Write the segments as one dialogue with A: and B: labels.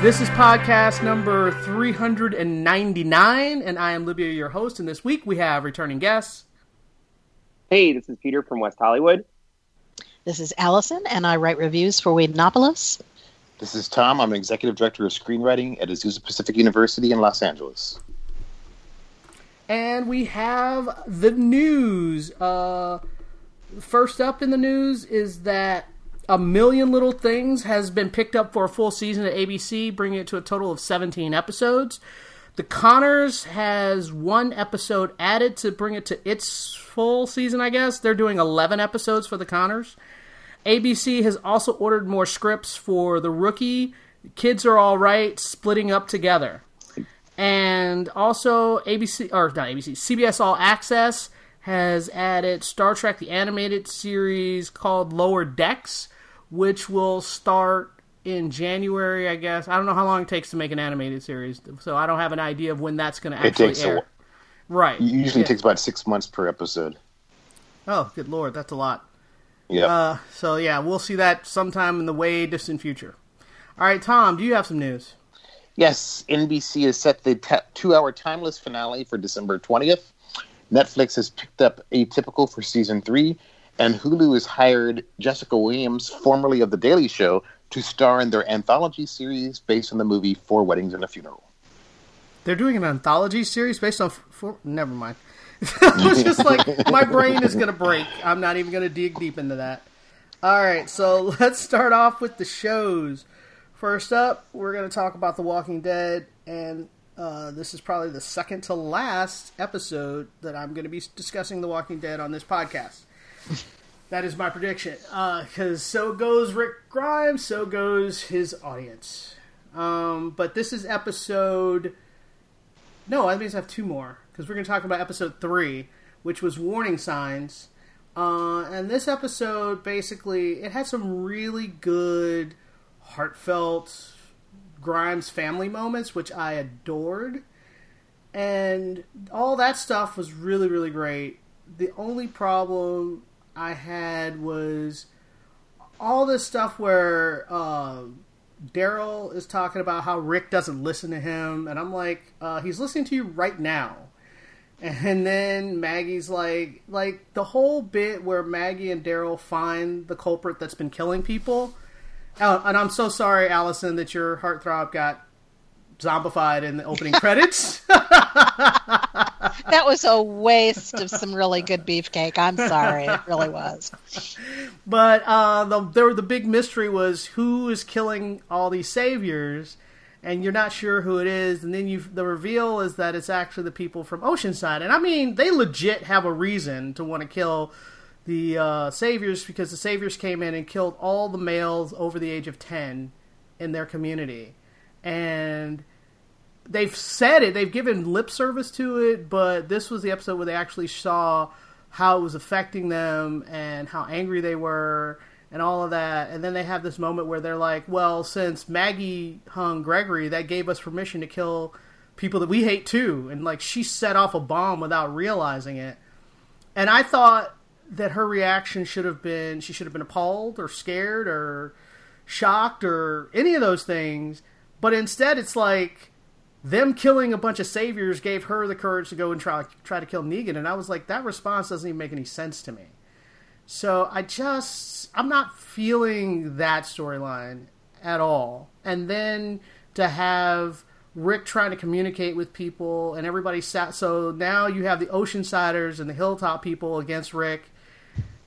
A: This is podcast number 399, and I am Libya, your host. And this week we have returning guests.
B: Hey, this is Peter from West Hollywood.
C: This is Allison, and I write reviews for Whedonpolis.
D: This is Tom. I'm an executive director of screenwriting at Azusa Pacific University in Los Angeles.
A: And we have the news. Uh, first up in the news is that A Million Little Things has been picked up for a full season at ABC, bringing it to a total of 17 episodes. The Connors has one episode added to bring it to its full season, I guess. They're doing 11 episodes for The Connors. ABC has also ordered more scripts for The Rookie, Kids Are All Right, splitting up together. And also ABC or not ABC, CBS All Access has added Star Trek the animated series called Lower Decks, which will start in January, I guess. I don't know how long it takes to make an animated series, so I don't have an idea of when that's going to
D: It
A: actually
D: takes
A: air.
D: wh-
A: right.
D: It usually
A: Yeah.
D: takes about six months per episode.
A: Oh, good lord, that's a lot.
D: Yeah.
A: Uh, so yeah, we'll see that sometime in the way distant future. All right, Tom, do you have some news?
D: yes, NBC has set the ta two-hour timeless finale for December 20th. Netflix has picked up Atypical for season three, and Hulu has hired Jessica Williams, formerly of The Daily Show, to star in their anthology series based on the movie Four Weddings and a Funeral.
A: They're doing an anthology series based on. F- for, never mind. I was just like, my brain is gonna break. I'm not even gonna dig deep into that. All right, so let's start off with the shows. First up, we're gonna talk about The Walking Dead, and uh, this is probably the second to last episode that I'm gonna be discussing The Walking Dead on this podcast. That is my prediction. Because so goes Rick Grimes, so goes his audience. Um, but this is episode. No, I means I have two more. Because we're going to talk about episode three, which was Warning Signs. Uh, and this episode, basically, it had some really good, heartfelt Grimes family moments, which I adored. And all that stuff was really, really great. The only problem I had was all this stuff where uh, Daryl is talking about how Rick doesn't listen to him, and I'm like, uh, he's listening to you right now. And then Maggie's like, like the whole bit where Maggie and Daryl find the culprit that's been killing people. Oh, and I'm so sorry, Allison, that your heartthrob got zombified in the opening credits.
C: That was a waste of some really good beefcake. I'm sorry. It really was.
A: But uh, the there, the big mystery was who is killing all these saviors, and you're not sure who it is. And then you the reveal is that it's actually the people from Oceanside. And I mean, they legit have a reason to want to kill the uh, saviors because the saviors came in and killed all the males over the age of ten in their community, and they've said it, they've given lip service to it, but this was the episode where they actually saw how it was affecting them and how angry they were and all of that. And then they have this moment where they're like, well, since Maggie hung Gregory, that gave us permission to kill people that we hate too. And like she set off a bomb without realizing it. And I thought that her reaction should have been she should have been appalled or scared or shocked or any of those things. But instead it's like them killing a bunch of saviors gave her the courage to go and try try to kill Negan, and I was like, that response doesn't even make any sense to me. So I just I'm not feeling that storyline at all. And then to have Rick trying to communicate with people and everybody sat so now you have the Oceansiders and the Hilltop people against Rick,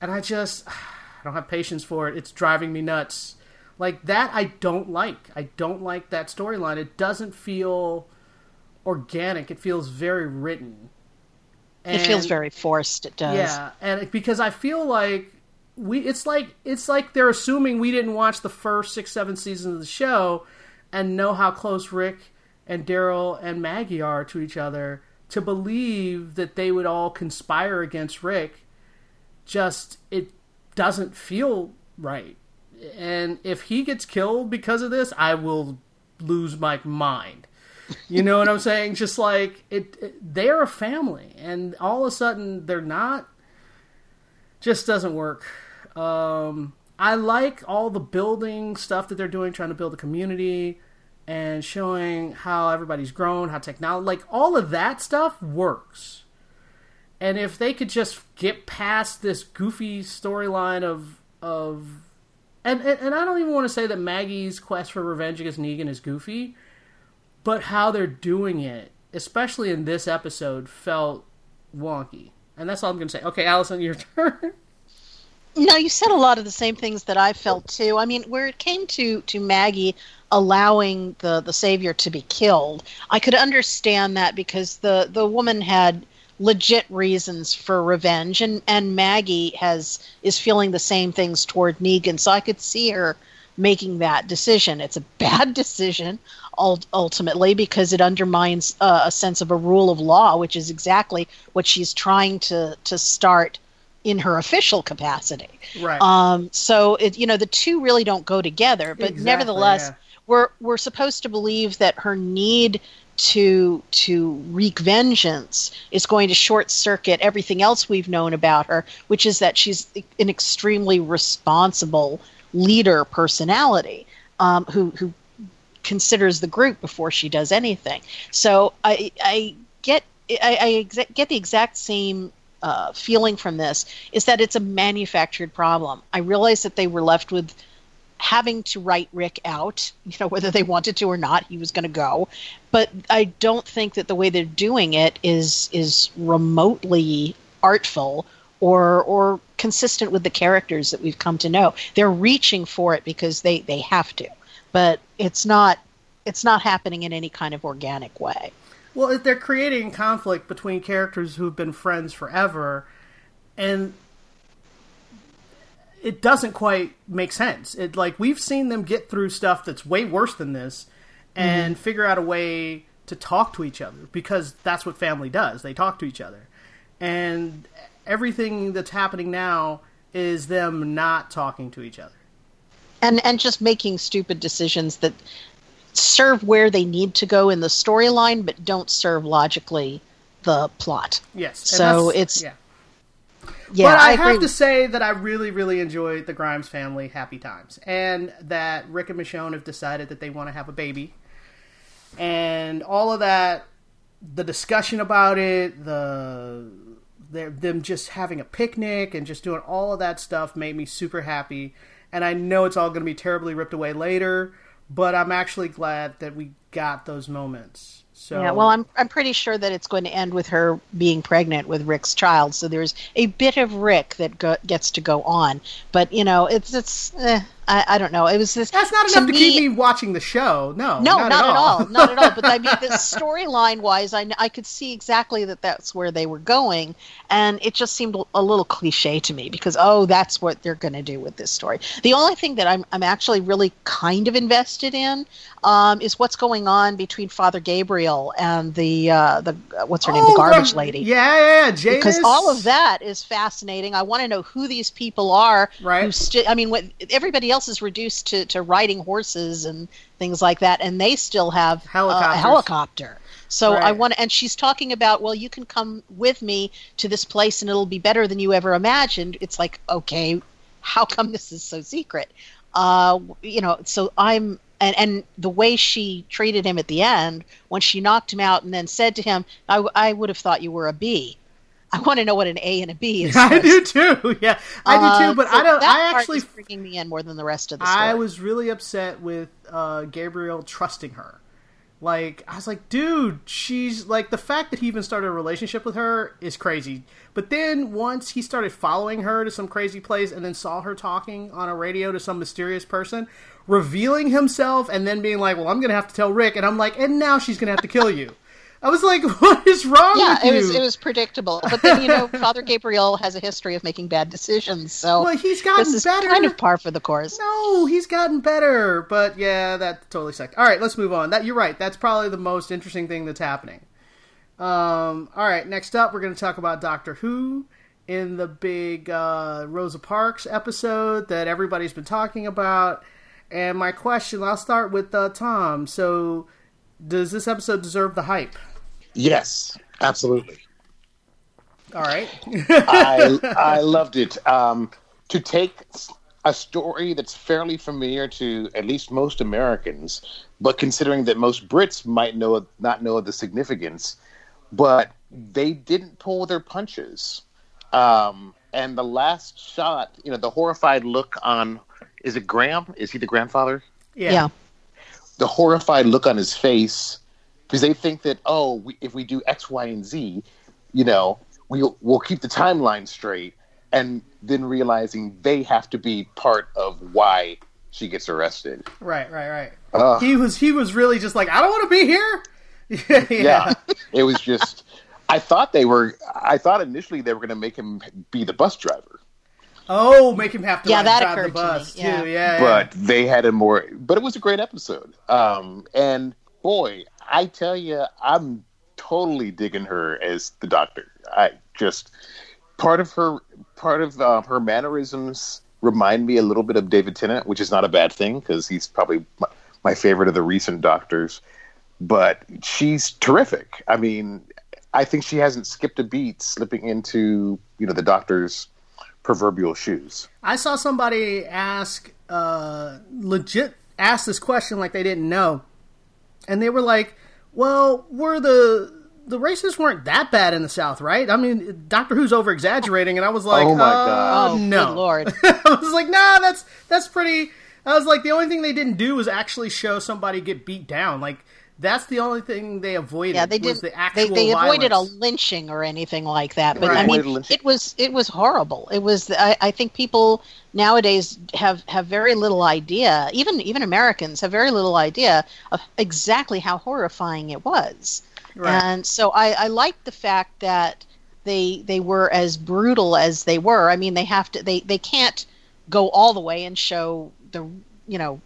A: and I just I don't have patience for it. It's driving me nuts. Like that I don't like. I don't like that storyline. It doesn't feel organic. It feels very written.
C: it feels very forced. It does.
A: yeah, and because I feel like we it's like it's like they're assuming we didn't watch the first six seven seasons of the show and know how close Rick and Daryl and Maggie are to each other to believe that they would all conspire against Rick just it doesn't feel right. And if he gets killed because of this, I will lose my mind. You know what I'm saying? Just like it, it they're a family and all of a sudden they're not just doesn't work. Um I like all the building stuff that they're doing, trying to build a community and showing how everybody's grown, how technology, like all of that stuff works. And if they could just get past this goofy storyline of of and, and and I don't even want to say that Maggie's quest for revenge against Negan is goofy, but how they're doing it, especially in this episode, felt wonky. And that's all I'm going to say. Okay, Allison, your turn.
C: No, you said a lot of the same things that I felt too. I mean, where it came to to Maggie allowing the the savior to be killed, I could understand that because the the woman had legit reasons for revenge and and Maggie has is feeling the same things toward Negan, so I could see her making that decision. It's a bad decision ultimately because it undermines uh, a sense of a rule of law, which is exactly what she's trying to to start in her official capacity.
A: Right.
C: Um, so it you know the two really don't go together, but
A: Exactly,
C: nevertheless,
A: yeah.
C: we're we're supposed to believe that her need to to wreak vengeance is going to short circuit everything else we've known about her, which is that she's an extremely responsible leader personality um, who who considers the group before she does anything. So I I get I, I get the exact same uh, feeling from this is that it's a manufactured problem. I realize that they were left with having to write Rick out, you know, whether they wanted to or not, he was going to go. But I don't think that the way they're doing it is is remotely artful or or consistent with the characters that we've come to know. They're reaching for it because they they have to, but it's not it's not happening in any kind of organic way.
A: Well, they're creating conflict between characters who've been friends forever, and it doesn't quite make sense. It like we've seen them get through stuff that's way worse than this, and mm-hmm. figure out a way to talk to each other because that's what family does. They talk to each other, and everything that's happening now is them not talking to each other.
C: and and just making stupid decisions that serve where they need to go in the storyline but don't serve logically the plot
A: Yes.
C: So it's-
A: yeah.
C: Yeah
A: but I,
C: agree
A: have to say that I really, really enjoyed the Grimes family happy times, and that Rick and Michonne have decided that they want to have a baby, and all of that, the discussion about it, the their- them just having a picnic and just doing all of that stuff made me super happy. And I know it's all going to be terribly ripped away later, but I'm actually glad that we got those moments. So
C: yeah well i'm i'm pretty sure that it's going to end with her being pregnant with rick's child. So there's a bit of rick that go, gets to go on. But you know it's it's eh, I, I don't know it was just
A: that's not enough to, keep me watching the show. No,
C: No,
A: not,
C: not,
A: at all.
C: not at all. But I mean, the storyline wise, I, I could see exactly that that's where they were going, and it just seemed a little cliche to me because oh, that's what they're going to do with this story. The only thing that I'm I'm actually really kind of invested in um, is what's going on between Father Gabriel and the uh, the uh, what's her name, the
A: Oh,
C: garbage lady.
A: Yeah, yeah, yeah.
C: Because all of that is fascinating. I want to know who these people are.
A: Right.
C: Who sti- I mean, what, everybody else is reduced to, to riding horses and things like that, and they still have uh, a helicopter. So I want to, and she's talking about, well, you can come with me to this place, and it'll be better than you ever imagined. It's like, okay, how come this is so secret? Uh, you know, so I'm. And, and the way she treated him at the end, when she knocked him out and then said to him, I, I would have thought you were a B. I want to know what an A and a B is.
A: I do too. Yeah, I do
C: Uh,
A: too. But
C: so
A: I don't.
C: That
A: I actually,
C: bringing me in more than the rest of the story.
A: I was really upset with uh, Gabriel trusting her. Like I was like, dude, she's like the fact that he even started a relationship with her is crazy. But then once he started following her to some crazy place and then saw her talking on a radio to some mysterious person, revealing himself and then being like, "Well, I'm gonna have to tell Rick," and I'm like, "And now she's gonna have to kill you." I was like, what is wrong
C: Yeah,
A: with
C: it was it was predictable. But then you know, Father Gabriel has a history of making bad decisions, so
A: Well, he's gotten
C: this is
A: better.
C: kind of par for the course.
A: No, he's gotten better. But yeah, that totally sucked. All right, let's move on. That you're right. That's probably the most interesting thing that's happening. Um, all right, next up, we're going to talk about Doctor Who in the big uh, Rosa Parks episode that everybody's been talking about. And my question, I'll start with uh, Tom. So, does this episode deserve the hype?
D: Yes, absolutely.
A: All right.
D: I I loved it. Um, to take a story that's fairly familiar to at least most Americans, but considering that most Brits might know not know the significance, but they didn't pull their punches. Um, and the last shot, you know, the horrified look on is it Graham? Is he the grandfather?
A: yeah.
C: Yeah.
D: the horrified look on his face because they think that oh we, if we do x y and z you know we'll we'll keep the timeline straight and then realizing they have to be part of why she gets arrested
A: Right, right, right.
D: Ugh.
A: He was he was really just like, I don't want to be here. yeah.
D: yeah it was just i thought they were i thought initially they were going to make him be the bus driver
A: Oh, make him have to
C: Yeah,
A: like,
C: that
A: drive the
C: occurred to me,
A: bus
C: yeah.
A: too. Yeah,
D: but they had a more but it was a great episode um and boy i tell you i'm totally digging her as the doctor. I just part of her part of uh, her mannerisms remind me a little bit of david tennant which is not a bad thing because he's probably my, my favorite of the recent doctors. But she's terrific. I mean i think she hasn't skipped a beat slipping into you know the doctor's proverbial shoes.
A: I saw somebody ask, uh, legit ask this question like they didn't know, and they were like, "Well, were the the racists weren't that bad in the South, right? I mean, Doctor Who's over exaggerating," and I was like,
D: Oh, my
A: uh,
D: God.
C: Oh,
A: no,
C: good lord.
A: I was like, "Nah, that's that's pretty." I was like, the only thing they didn't do was actually show somebody get beat down. Like that's the only thing they avoided.
C: Yeah, they did.
A: The
C: They,
A: actual
C: they avoided a lynching or anything like that. But
A: Right.
C: I mean, it was it was horrible. It was. I, I think people nowadays have have very little idea. Even even Americans have very little idea of exactly how horrifying it was.
A: Right.
C: And so I, I liked the fact that they they were as brutal as they were. I mean, they have to. They they can't go all the way and show the you know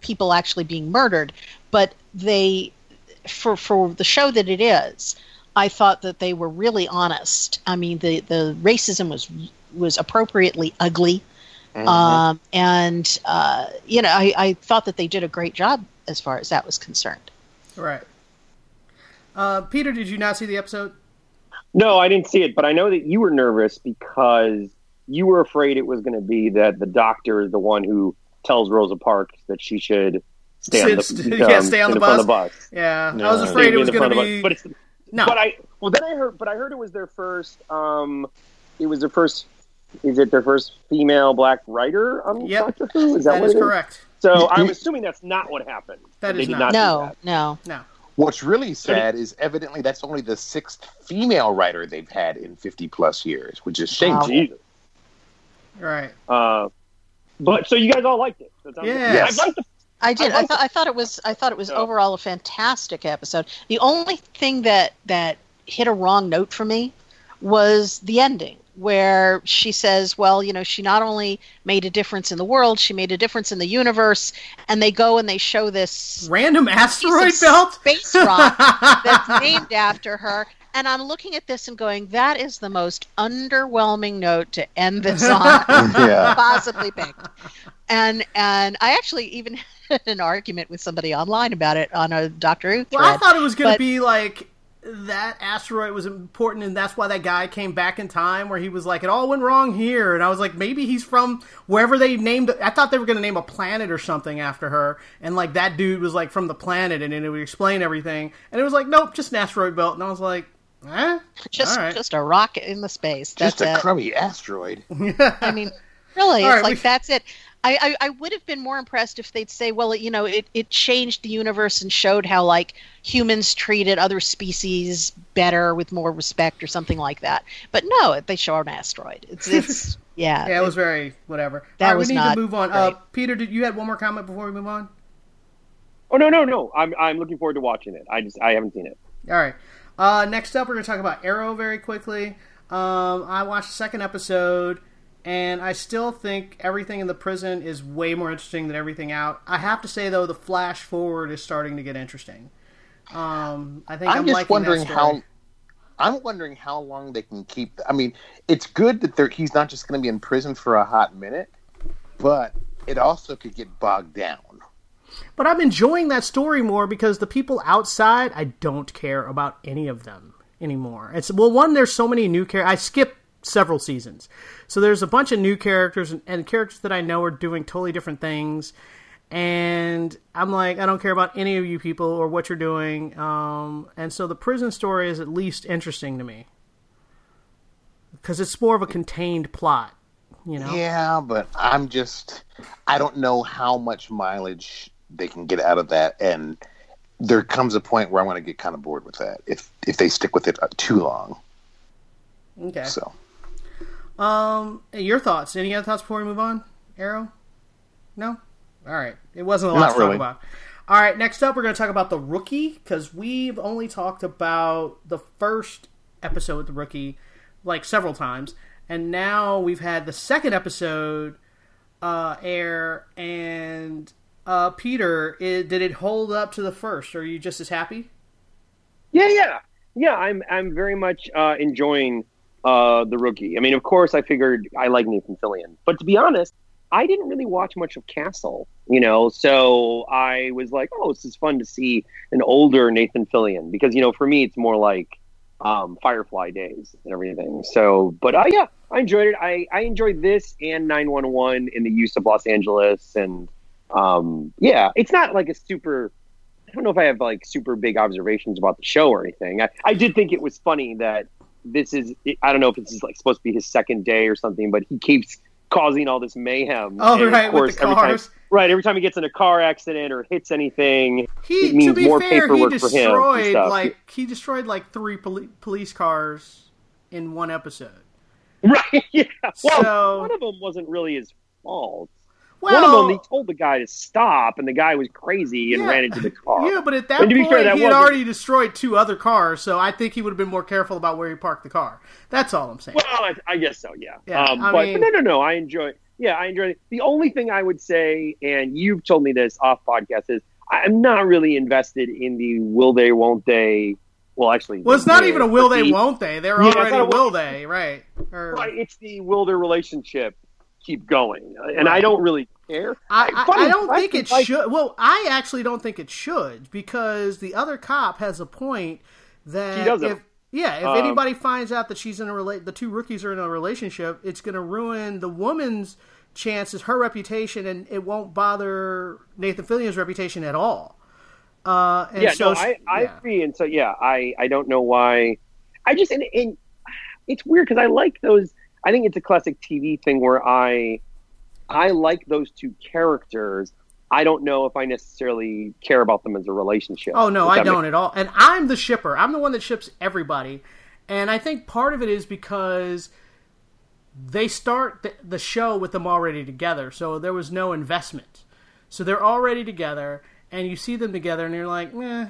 C: people actually being murdered, but they for for the show that it is, I thought that they were really honest. I mean, the the racism was was appropriately ugly, um, and uh, you know, I, I thought that they did a great job as far as that was concerned.
A: right. Uh, Peter, did you not see the episode?
B: No, I didn't see it, but I know that you were nervous because you were afraid it was going to be that the doctor is the one who tells Rosa Parks that she should stay on the,
A: Sit- yeah, stay on the bus.
B: the bus.
A: Yeah,
D: No.
A: I was
D: Stay
A: afraid it was going to
B: front of the
A: be.
B: But it's
A: no,
B: But I well then I heard but I heard it was their first um it was their first is it their first female black writer on
A: Yep.
B: Doctor Who? Is that,
A: that
B: what
A: is
B: it is?
A: correct.
B: So I'm assuming that's not what happened.
A: That
B: they
A: is
B: did
A: not.
B: not.
C: No,
B: that.
C: no.
A: No.
D: What's really sad is evidently that's only the sixth female writer they've had in 50 plus years, which is shameful.
B: Jesus.
A: Right.
B: Uh, but so you guys all liked it. So it sounds
A: Yeah.
B: good.
D: Yes.
B: I liked the
C: I did.
B: I
C: I,
B: liked
C: thought I thought it was I thought it was
B: Yeah.
C: overall a fantastic episode. The only thing that that hit a wrong note for me was the ending where she says, well, you know, she not only made a difference in the world, she made a difference in the universe, and they go and they show this
A: Random asteroid belt.
C: space rock that's named after her. And I'm looking at this and going, that is the most underwhelming note to end this on
D: Yeah.
C: possibly picked. And and I actually even had an argument with somebody online about it on a Doctor Who thread.
A: Well, I thought it was going to
C: but-
A: be like that asteroid was important, and that's why that guy came back in time, where he was like, "It all went wrong here," and I was like, maybe he's from wherever they named. I thought they were going to name a planet or something after her, and like that dude was like from the planet, and then it would explain everything, and it was like, nope, just an asteroid belt, and I was like, eh,
C: just
A: all right.
C: just a rocket in the space. That's
D: Just a
C: it.
D: crummy asteroid.
C: I mean, really,
A: All
C: it's
A: right,
C: like
A: we-
C: that's it. I, I, I would have been more impressed if they'd say, well, you know, it, it changed the universe and showed how like humans treated other species better with more respect or something like that. But no, they show an asteroid. It's it's yeah.
A: yeah, it was very whatever.
C: That
A: all right,
C: was
A: we need
C: not
A: to move on. Uh. Peter, did you had one more comment before we move on?
B: Oh no no no! I'm I'm looking forward to watching it. I just I haven't seen it.
A: All right. Uh, next up, we're going to talk about Arrow very quickly. Um, I watched the second episode, and I still think everything in the prison is way more interesting than everything out. I have to say, though, the flash forward is starting to get interesting. Um, I think I'm,
D: I'm just wondering how. I'm wondering how long they can keep. I mean, it's good that they're, he's not just going to be in prison for a hot minute, but it also could get bogged down.
A: But I'm enjoying that story more because the people outside, I don't care about any of them anymore. It's well, one, there's so many new characters. I skipped several seasons, so there's a bunch of new characters and, and characters that I know are doing totally different things. And I'm like, I don't care about any of you people or what you're doing. Um, and so the prison story is at least interesting to me because it's more of a contained plot. You know,
D: Yeah, but I'm just. I don't know how much mileage they can get out of that, and there comes a point where I'm going to get kind of bored with that if if they stick with it uh, too long.
A: okay.
D: So
A: Um, your thoughts? Any other thoughts before we move on? Arrow? No. All right. It wasn't a lot
D: Not
A: to talk about. All right. Next up, we're going to talk about the rookie because we've only talked about the first episode with the rookie like several times, and now we've had the second episode uh, air. And uh, Peter, it, did it hold up to the first? Are you just as happy?
B: Yeah, yeah, yeah. I'm I'm very much uh, enjoying uh, the rookie. I mean, of course, I figured I like Nathan Fillion, but to be honest, I didn't really watch much of Castle. You know, so I was like, oh, this is fun to see an older Nathan Fillion because you know, for me, it's more like um, Firefly days and everything. So, but uh, yeah, I enjoyed it. I I enjoyed this and 911 in the use of Los Angeles and um, yeah, it's not like a super. I don't know if I have like super big observations about the show or anything. I, I did think it was funny that this is. I don't know if this is like supposed to be his second day or something, but he keeps causing all this mayhem.
A: Oh,
B: And, of
A: right, with
B: course,
A: the
B: every time-
A: cars.
B: right, every time he gets in a car accident or hits anything,
A: He,
B: it means
A: to be
B: more
A: fair, he
B: paperwork for him. stuff.
A: like he destroyed like three poli- police cars in one episode.
B: right, yeah. Well,
A: So-
B: one of them wasn't really his fault.
A: Well,
B: one of them, he told the guy to stop, and the guy was crazy and
A: Yeah.
B: ran into the car.
A: yeah, but at that point,
B: fair, that
A: he had already destroyed two other cars, so I think he would have been more careful about where he parked the car. That's all I'm saying.
B: Well, I, I guess so. Yeah.
A: Yeah,
B: um, but,
A: mean-
B: but no, no, no. I enjoy. Yeah, I enjoy it. The only thing I would say, and you've told me this off podcast, is I'm not really invested in the will they, won't they. Well, actually,
A: well, it's not even a will they,
B: the-
A: won't they? They're
B: Yeah,
A: already
B: will-
A: will they, right? Or,
B: Right, it's the will their relationship keep going, and. I don't really
A: I, I,
B: funny,
A: I don't
B: I
A: think it
B: like-
A: should. Well, I actually don't think it should because the other cop has a point that
B: She doesn't.
A: if yeah, if
B: Um,
A: anybody finds out that she's in a relate, the two rookies are in a relationship, it's going to ruin the woman's chances, her reputation, and it won't bother Nathan Fillion's reputation at all. Uh, and
B: yeah,
A: so
B: no,
A: she-
B: I, I
A: yeah.
B: agree, and so yeah, I, I don't know why. I just and, and it's weird because I like those. I think it's a classic TV thing where I I like those two characters. I don't know if I necessarily care about them as a relationship.
A: Oh no, I don't
B: makes-
A: at all. And I'm the shipper. I'm the one that ships everybody. And I think part of it is because they start the, the show with them already together, so there was no investment. So they're already together, and you see them together, and you're like, eh,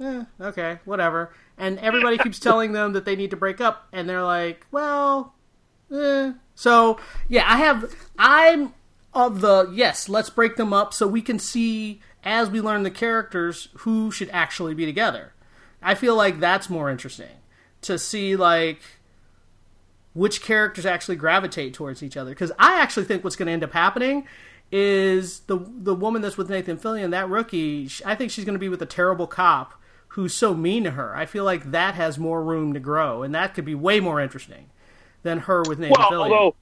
A: eh, okay, whatever. And everybody keeps telling them that they need to break up, and they're like, well, eh. So yeah, I have. I'm of the yes. Let's break them up so we can see as we learn the characters who should actually be together. I feel like that's more interesting to see like which characters actually gravitate towards each other. Because I actually think what's going to end up happening is the the woman that's with Nathan Fillion, that rookie. sh- I think she's going to be with a terrible cop who's so mean to her. I feel like that has more room to grow, and that could be way more interesting than her with Nathan
B: Well,
A: Fillion.
B: although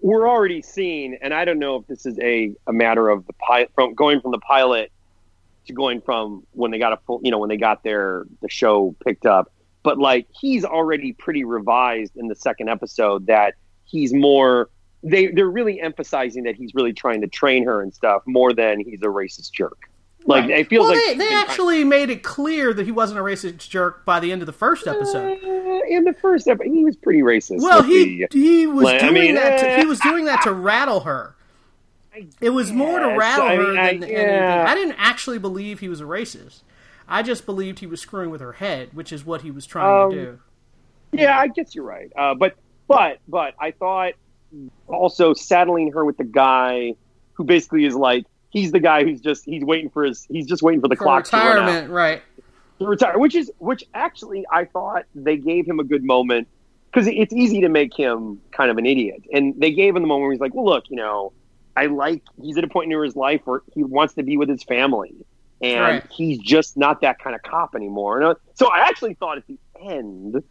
B: we're already seeing, and I don't know if this is a, a matter of the pilot from going from the pilot to going from when they got a full, you know, when they got their the show picked up. But like he's already pretty revised in the second episode that he's more. They they're really emphasizing that he's really trying to train her and stuff more than he's a racist jerk. Like
A: Right.
B: it feels
A: well,
B: like
A: they, they actually made it clear that he wasn't a racist jerk by the end of the first episode.
B: Uh, in the first episode, he was pretty racist.
A: Well, he
B: the-
A: he was
B: Like, I
A: doing
B: mean,
A: that. To,
B: eh,
A: he was doing that to rattle her. It was more to rattle
B: I
A: her
B: mean,
A: than
B: I-
A: anything. I didn't actually believe he was a racist. I just believed he was screwing with her head, which is what he was trying
B: Um,
A: to do.
B: Yeah, I guess you're right. Uh, but but but I thought also saddling her with the guy who basically is like he's the guy who's just he's waiting for his he's just waiting for the
A: For
B: clock to run out.
A: retirement, right?
B: to retire, which is which actually I thought they gave him a good moment because it's easy to make him kind of an idiot, and they gave him the moment where he's like, "Well, look, you know, I like he's at a point in his life where he wants to be with his family, and
A: Right.
B: he's just not that kind of cop anymore." And, uh, so I actually thought at the end,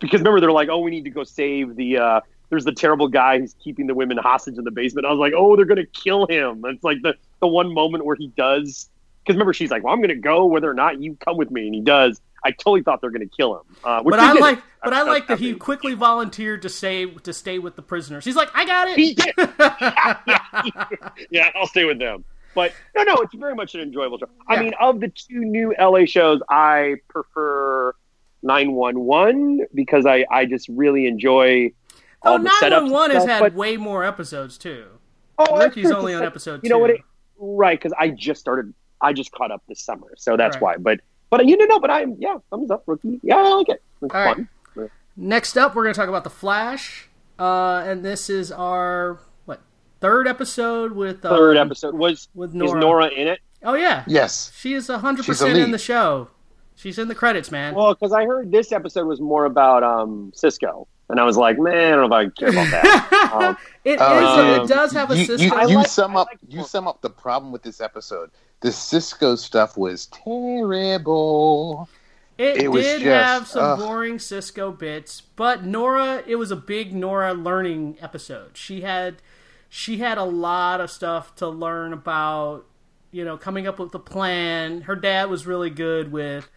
B: because remember they're like, "Oh, we need to go save the." Uh, there's the terrible guy who's keeping the women hostage in the basement. I was like, "Oh, they're gonna kill him." It's like the the one moment where he does because remember she's like, "Well, I'm going to go whether or not you come with me," and he does. I totally thought they're going to kill him. Uh, which
A: But I like, but I like that he quickly volunteered to stay to stay with the prisoners. He's like, I got it.
B: Did. yeah, I'll stay with them. But no, no, it's very much an enjoyable show. I
A: Yeah.
B: mean, of the two new LA shows, I prefer 911 because I, I just really enjoy all
A: oh,
B: the
A: nine
B: setups.
A: one one has had
B: but-
A: way more episodes too.
B: oh, that's
A: Ricky's
B: true,
A: only
B: 'cause,
A: on
B: like,
A: episode
B: You know what? It, right, because I just started. I just caught up this summer, so that's
A: Right.
B: why. But but you know, no, but I'm yeah, thumbs up, rookie. Yeah, I like it. It's
A: All right.
B: fun.
A: Next up, we're going to talk about the Flash, uh, and this is our what third episode with uh,
B: Third episode was
A: with Nora.
B: is
A: Nora.
B: Nora in it?
A: Oh yeah,
D: Yes.
A: she is hundred percent in the show. She's in the credits, man.
B: Well, because I heard this episode was more about um Cisco, and I was like, man, I don't know if I care about that. um,
A: It is.
D: Um,
A: it does have a
D: you,
A: Cisco.
D: You, you
B: like-
D: sum up.
B: like-
D: you sum up the problem with this episode. The Cisco stuff was terrible.
A: It,
D: It was
A: did
D: just,
A: have some
D: ugh.
A: boring Cisco bits, but Nora, it was a big Nora learning episode. She had she had a lot of stuff to learn about, you know, coming up with a plan. Her dad was really good with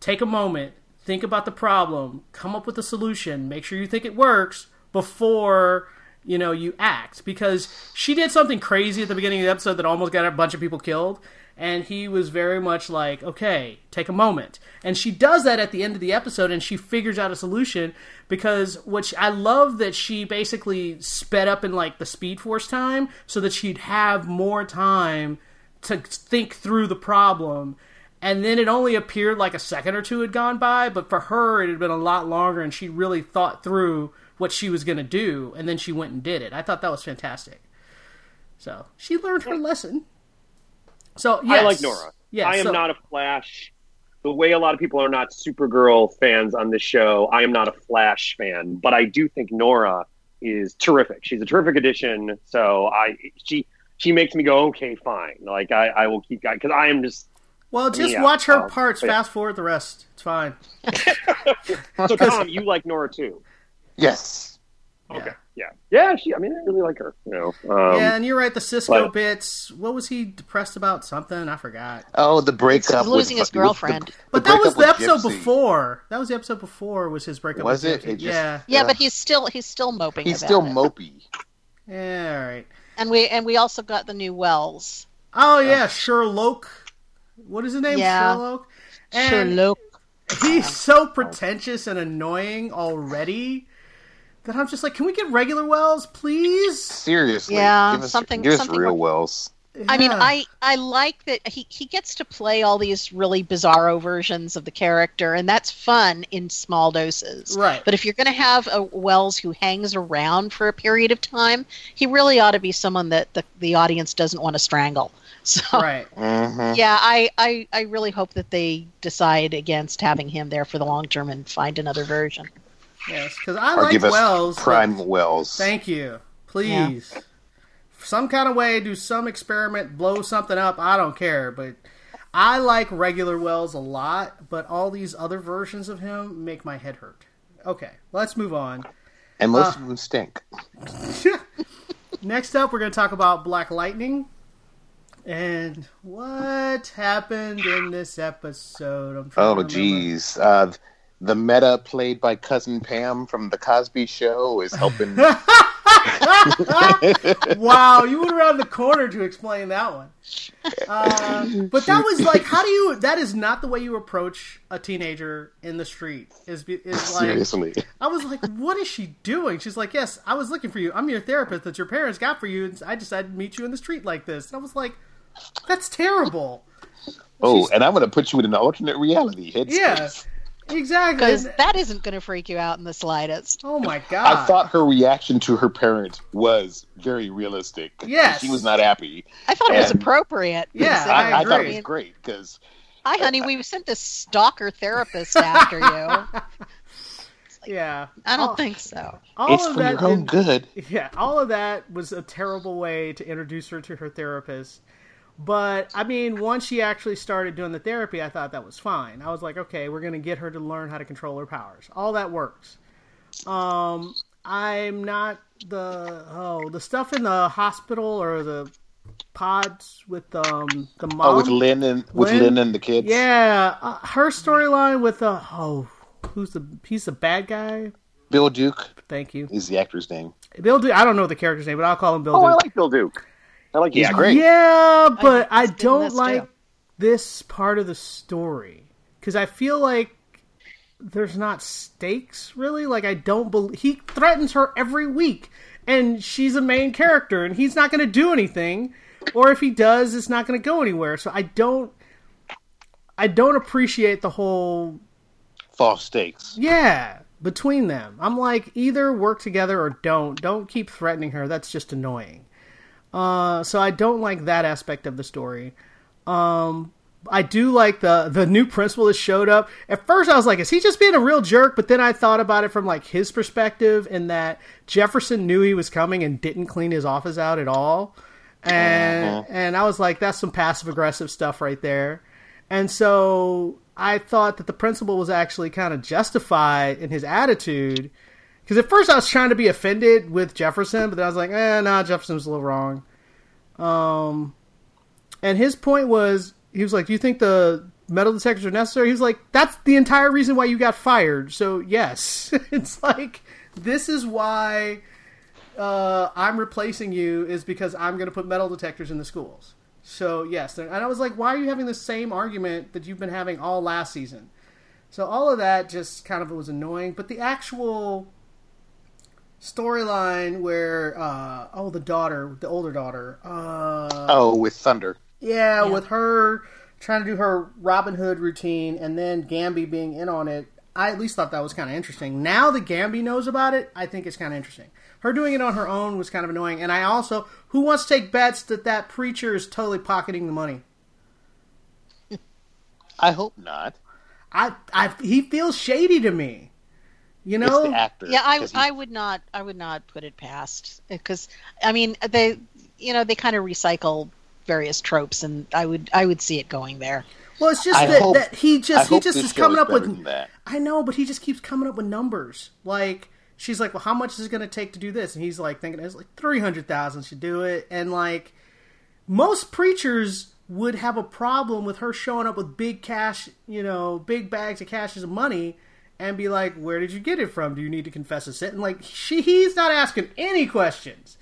A: take a moment, think about the problem, come up with a solution, make sure you think it works before you know you act. Because she did something crazy at the beginning of the episode that almost got a bunch of people killed and he was very much like okay take a moment. And she does that at the end of the episode and she figures out a solution because which i love that she basically sped up in like the speed force time so that she'd have more time to think through the problem and then it only appeared like a second or two had gone by but for her it had been a lot longer and she really thought through what she was going to do and then she went and did it i thought that was fantastic so she learned her lesson so yes.
B: I like Nora.
A: yeah,
B: I am
A: so-
B: not a Flash. The way a lot of people are not Supergirl fans on this show, I am not a Flash fan, but I do think Nora is terrific. She's a terrific addition. So I she she makes me go okay, fine. Like I, I will keep going because I am just
A: well just
B: yeah,
A: watch her
B: um,
A: parts
B: but-
A: fast forward the rest it's fine
B: so Tom. You like Nora too?
D: Yes.
B: Okay, yeah, yeah. She, I mean, I really like her. You know, um,
A: yeah and you're right the cisco
B: but-
A: bits what was he depressed about something i forgot
D: Oh, the breakup.
C: losing
D: with,
C: his girlfriend.
D: With the,
A: but that was the episode
D: Gypsy.
A: before that was the episode before was his breakup
D: Was
A: with
D: it? It just-
A: yeah
C: Yeah,
D: Yeah.
C: but he's still he's still moping.
D: He's
C: about
D: still
C: it.
D: mopey.
A: yeah all right
C: and we and we also got the new Wells.
A: Oh yeah, Sherlock. What is his name?
C: Yeah.
A: Sherlock. And
C: Sherlock.
A: He's so pretentious and annoying already that I'm just like, can we get regular Wells, please?
D: Seriously.
C: Yeah,
D: give us,
C: something-
D: Give us
C: something
D: real
C: like-
D: Wells.
C: I mean, I I like that he he gets to play all these really bizarro versions of the character, and that's fun in small doses.
A: Right.
C: But if you're going to have a Wells who hangs around for a period of time, he really ought to be someone that the the audience doesn't want to strangle. So
A: right.
D: hmm
C: yeah, I, I I really hope that they decide against having him there for the long term and find another version.
A: Yes, because I
D: Or
A: like
D: give us
A: Wells. but-
D: prime Wells.
A: Thank you. Please. Some kind of way, do some experiment, blow something up. I don't care, but I like regular Wells a lot. But all these other versions of him make my head hurt. Okay, let's move on.
D: and most
A: Uh,
D: of them stink.
A: Next up, we're going to talk about Black Lightning and what happened in this episode. I'm trying
D: Oh, geez. Uh, the meta played by Cousin Pam from The Cosby Show is helping.
A: wow, you went around the corner to explain that one. Uh, but that was like, how do you? That is not the way you approach a teenager in the street. Is is like,
D: Seriously.
A: I was like, what is she doing? She's like, yes, I was looking for you. I'm your therapist that your parents got for you. And I decided to meet you in the street like this. And I was like, that's terrible.
D: Oh,
A: She's-
D: and I'm going to put you in an alternate reality. Headspace.
A: Yeah. exactly.
C: Because that isn't going to freak you out in the slightest.
A: oh my god!
D: I thought her reaction to her parent was very realistic.
A: Yes.
D: She was not happy.
C: I thought it was appropriate.
A: Yeah,
C: So,
A: I
D: I, I thought it was great because
C: Hi, honey. We sent this stalker therapist after you.
A: yeah,
C: I don't
A: all,
C: think so.
A: all
D: it's
A: of
D: for
A: that
D: your own
A: did-
D: good.
A: Yeah, all of that was a terrible way to introduce her to her therapist. But I mean, once she actually started doing the therapy, I thought that was fine. I was like, okay, we're going to get her to learn how to control her powers. All that works. Um, I'm not the oh the stuff in the hospital or the pods with um the mom.
D: Oh, with Lynn and with
A: Lynn?
D: Lynn, and the kids.
A: Yeah, uh, her storyline with uh oh who's the he's the bad guy.
D: Bill Duke
A: Thank you,
D: is the actor's name.
A: Bill. Duke. I don't know the character's name, but I'll call him Bill.
B: Oh, I like Bill Duke. I like
D: He's
B: his
D: great.
A: Yeah, but I,
C: he's good in
A: don't like
C: too.
A: this part of the story because I feel like there's not stakes really. Like I don't believe he threatens her every week, and she's a main character, and he's not going to do anything, or if he does, it's not going to go anywhere. So I don't, I don't appreciate the whole
D: False stakes.
A: yeah between them. I'm like either work together or don't. Don't keep threatening her. That's just annoying. Uh, so I don't like that aspect of the story. Um, I do like the the new principal that showed up. At first, I was like, "Is he just being a real jerk?" But then I thought about it from like his perspective, in that Jefferson knew he was coming and didn't clean his office out at all, and and I was like, "That's some passive aggressive stuff right there." And so I thought that the principal was actually kind of justified in his attitude. Because at first I was trying to be offended with Jefferson, but then I was like, eh, nah, Jefferson was a little wrong. Um, and his point was, he was like, do you think the metal detectors are necessary? He was like, that's the entire reason why you got fired. So yes, it's like, this is why uh, I'm replacing you is because I'm going to put metal detectors in the schools. So yes, and I was like, why are you having the same argument that you've been having all last season? So all of that just kind of was annoying, but the actual storyline where uh, oh the daughter, the older daughter, uh,
D: Oh, with Thunder.
A: yeah, with her trying to do her Robin Hood routine and then Gambi being in on it, I at least thought that was kind of interesting. Now that Gambi knows about it, I think it's kind of interesting. Her doing it on her own was kind of annoying, and I also who wants to take bets that that preacher is totally pocketing the money.
D: I hope not.
A: I, I he feels shady to me. You
D: It's
A: know,
D: the actor.
C: Yeah, I
D: 'cause he-
C: I would not I would not put it past because I mean they you know they kind of recycle various tropes and I would I would see it going there.
A: well, it's just that,
D: hope-
A: that he
D: I
A: just he just is coming
D: is
A: up with.
D: better than that.
A: I know, but he just keeps coming up with numbers. Like she's like, "Well, how much is it going to take to do this?" And he's like thinking it's like three hundred thousand should do it. And like most preachers would have a problem with her showing up with big cash, you know, big bags of cash of money, and be like, "Where did you get it from? Do you need to confess a sin?" And like she, he's not asking any questions.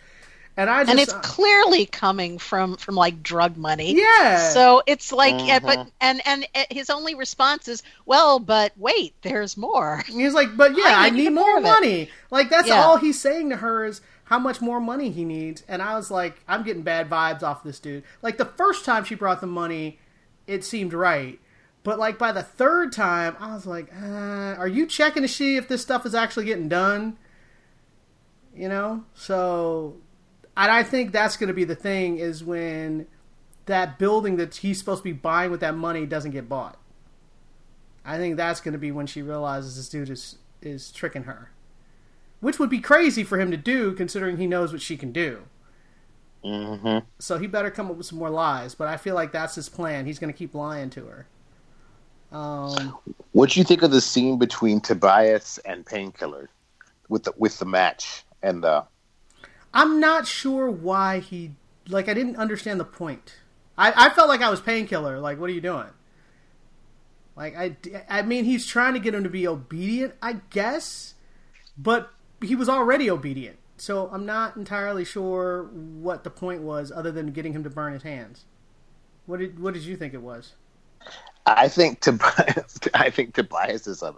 A: And I just,
C: and it's uh, clearly coming from from like drug money.
A: Yeah.
C: So it's like, yeah, but mm-hmm. and and uh, his only response is, "Well, but wait, there's more."
A: He's like, but yeah,
C: I
A: I,
C: need
A: need
C: more
A: more
C: it."
A: money. Like that's
C: Yeah.
A: all he's saying to her is how much more money he needs. And I was like, I'm getting bad vibes off this dude. Like the first time she brought the money, it seemed right. But like by the third time, I was like, uh, are you checking to see if this stuff is actually getting done? You know, so and I think that's going to be the thing is when that building that he's supposed to be buying with that money doesn't get bought. I think that's going to be when she realizes this dude is is tricking her, which would be crazy for him to do considering he knows what she can do.
D: hmm
A: So he better come up with some more lies. But I feel like that's his plan. He's going to keep lying to her. Um,
D: What do you think of the scene between Tobias and Painkiller with the with the match and the
A: I'm not sure why he like. I didn't understand the point. I, I felt like I was painkiller. Like, what are you doing? Like, I, I mean, he's trying to get him to be obedient, I guess, but he was already obedient. So I'm not entirely sure what the point was, other than getting him to burn his hands. What did What did you think it was?
D: I think Tobias I think Tobias is a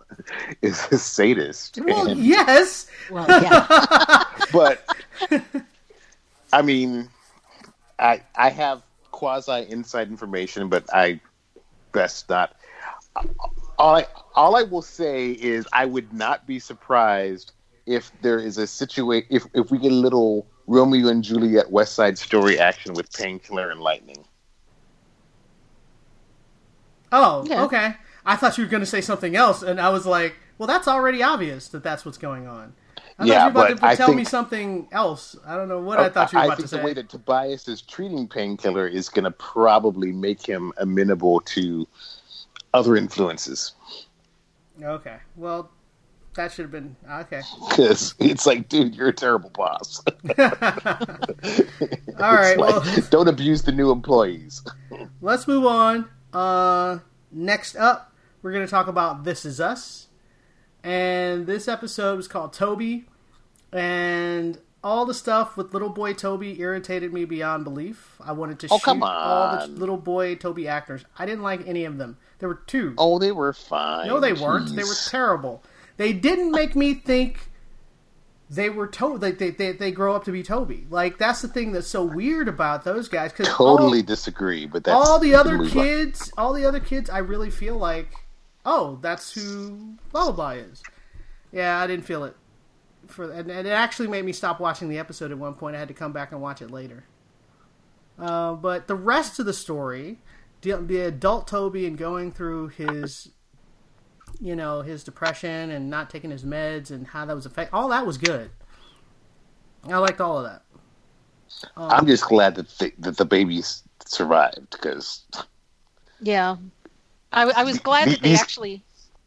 D: is a sadist.
A: Well,
D: And-
A: yes.
C: Well, yeah,
D: but I mean, I I have quasi inside information, but I best not. All I all I will say is I would not be surprised if there is a situation if if we get a little Romeo and Juliet West Side Story action with Painkiller and Lightning.
A: Oh,
C: Yeah.
A: okay. I thought you were going to say something else, and I was like, well, that's already obvious that that's what's going on. I
D: Yeah,
A: thought you were about
D: but
A: to
D: I
A: tell me something else. I don't know what oh, I thought you were
D: I
A: about
D: think
A: to
D: the way that Tobias is treating Painkiller is going to probably make him amenable to other influences.
A: Okay, well, that should have been okay.
D: Because it's like, dude, you're a terrible boss.
A: All right, well,
D: don't abuse the new employees.
A: let's move on. Uh, next up, we're going to talk about This Is Us. And this episode was called Toby. And all the stuff with little boy Toby irritated me beyond belief. I wanted to
D: Oh,
A: shoot all the little boy Toby actors. I didn't like any of them. There were two.
D: Oh, they were fine.
A: no, they weren't. They were terrible. They didn't make me think they were to- they, they, they, they grow up to be Toby. Like, that's the thing that's so weird about those guys. Cause
D: totally
A: all-
D: disagree, but that's
A: all the other kids, all the other kids, I really feel like, oh, that's who Lullaby is. Yeah, I didn't feel it. For and, and it actually made me stop watching the episode at one point. I had to come back and watch it later. Uh, but the rest of the story, the, the adult Toby and going through his, you know, his depression and not taking his meds and how that was affect, all that was good. I liked all of that.
D: Um, I'm just glad that the, that the babies survived because
C: Yeah. I, I was glad that they actually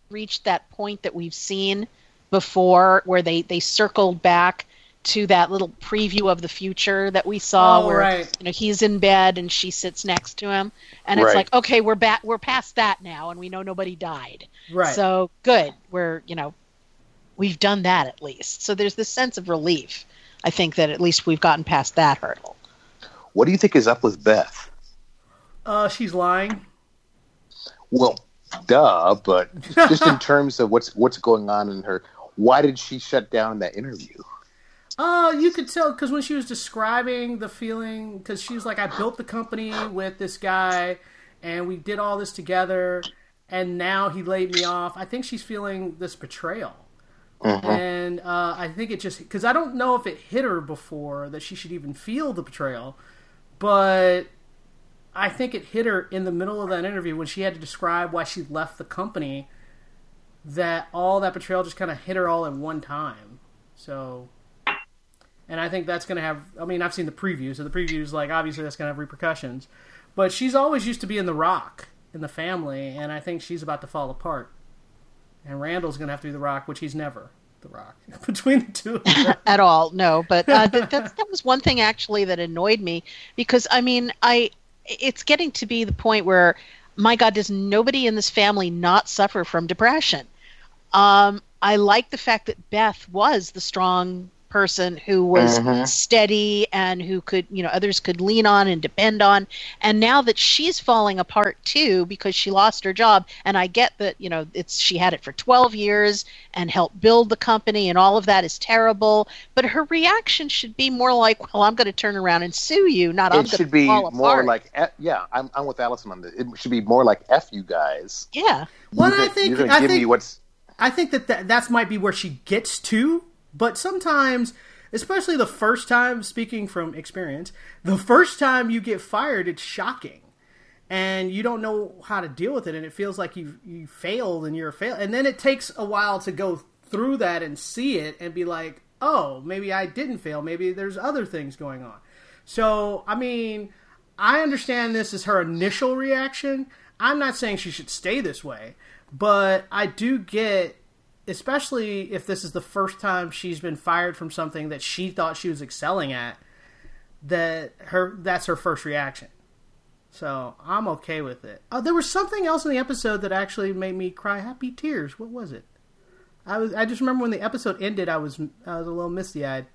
C: reached that point that we've seen before where they, they circled back to that little preview of the future that we saw
A: Oh,
C: where
A: right.
C: you know he's in bed and she sits next to him and it's
D: Right.
C: like okay we're back we're past that now and we know nobody died
A: Right.
C: so good we're you know we've done that at least so there's this sense of relief i think that at least we've gotten past that hurdle
D: what do you think is up with Beth?
A: uh, she's lying.
D: Well, duh, but just in terms of what's what's going on in her, why did she shut down that interview?
A: Uh, you could tell because when she was describing the feeling, because she was like, I built the company with this guy, and we did all this together, and now he laid me off. I think she's feeling this betrayal. And uh, I think it just because I don't know if it hit her before that she should even feel the betrayal, but I think it hit her in the middle of that interview when she had to describe why she left the company. That all that betrayal just kind of hit her all at one time. So and I think that's going to have. I mean, I've seen the preview, so the preview is like obviously that's going to have repercussions. But she's always used to be in the Rock in the family, and I think she's about to fall apart. And Randall's going to have to be the Rock, which he's never the Rock between the two.
C: At all no but uh, that, that, that was one thing actually that annoyed me because i mean i it's getting to be the point where my god does nobody in this family not suffer from depression um, i like the fact that beth was the strong person who was
D: Mhm.
C: steady and who could you know others could lean on and depend on and now that she's falling apart too because she lost her job and i get that you know it's she had it for 12 years and helped build the company and all of that is terrible but her reaction should be more like well i'm going to turn around and sue you not i'm
D: it
C: going
D: should
C: to
D: be
C: fall
D: more
C: apart
D: like, F, yeah, I'm, I'm with Allison on this. It should be more like "f you guys."
C: yeah
A: Well,
D: you're
A: I
D: gonna-
A: think-
D: you're gonna
A: I
D: give me
A: think-
D: what's
A: I think that, that that's might be where she gets to, but sometimes, especially the first time, speaking from experience, the first time you get fired, it's shocking, and you don't know how to deal with it, and it feels like you you failed and you're a fail, and then it takes a while to go through that and see it and be like, oh, maybe I didn't fail, maybe there's other things going on. So, I mean, I understand this is her initial reaction. I'm not saying she should stay this way, but I do get, especially if this is the first time she's been fired from something that she thought she was excelling at, that her that's her first reaction. So I'm okay with it. Oh, there was something else in the episode that actually made me cry happy tears. What was it? I was I just remember when the episode ended, I was I was a little misty eyed.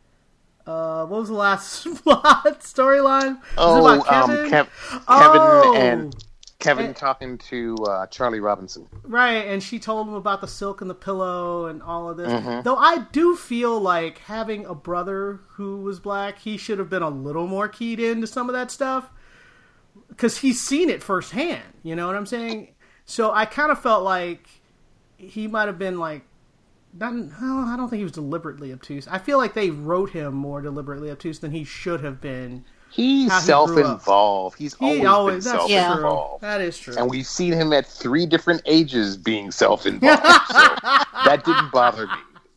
A: Uh, what was the last plot storyline?
D: Oh,
A: about
D: um,
A: Kevin?
D: Kev, Kevin
A: Oh!
D: and Kevin
A: And-
D: talking to uh, Charlie Robinson.
A: Right, and she told him about the silk and the pillow and all of this.
D: Mm-hmm.
A: Though I do feel like having a brother who was black, he should have been a little more keyed into some of that stuff because he's seen it firsthand. You know what I'm saying? So I kind of felt like he might have been like, not, well, I don't think he was deliberately obtuse. I feel like they wrote him more deliberately obtuse than he should have been.
D: He's
A: he
D: self-involved. He's
A: He
D: always,
A: always,
D: been
A: that's
D: self-involved.
A: true. That is true.
D: And we've seen him at three different ages being self-involved. so that didn't bother me.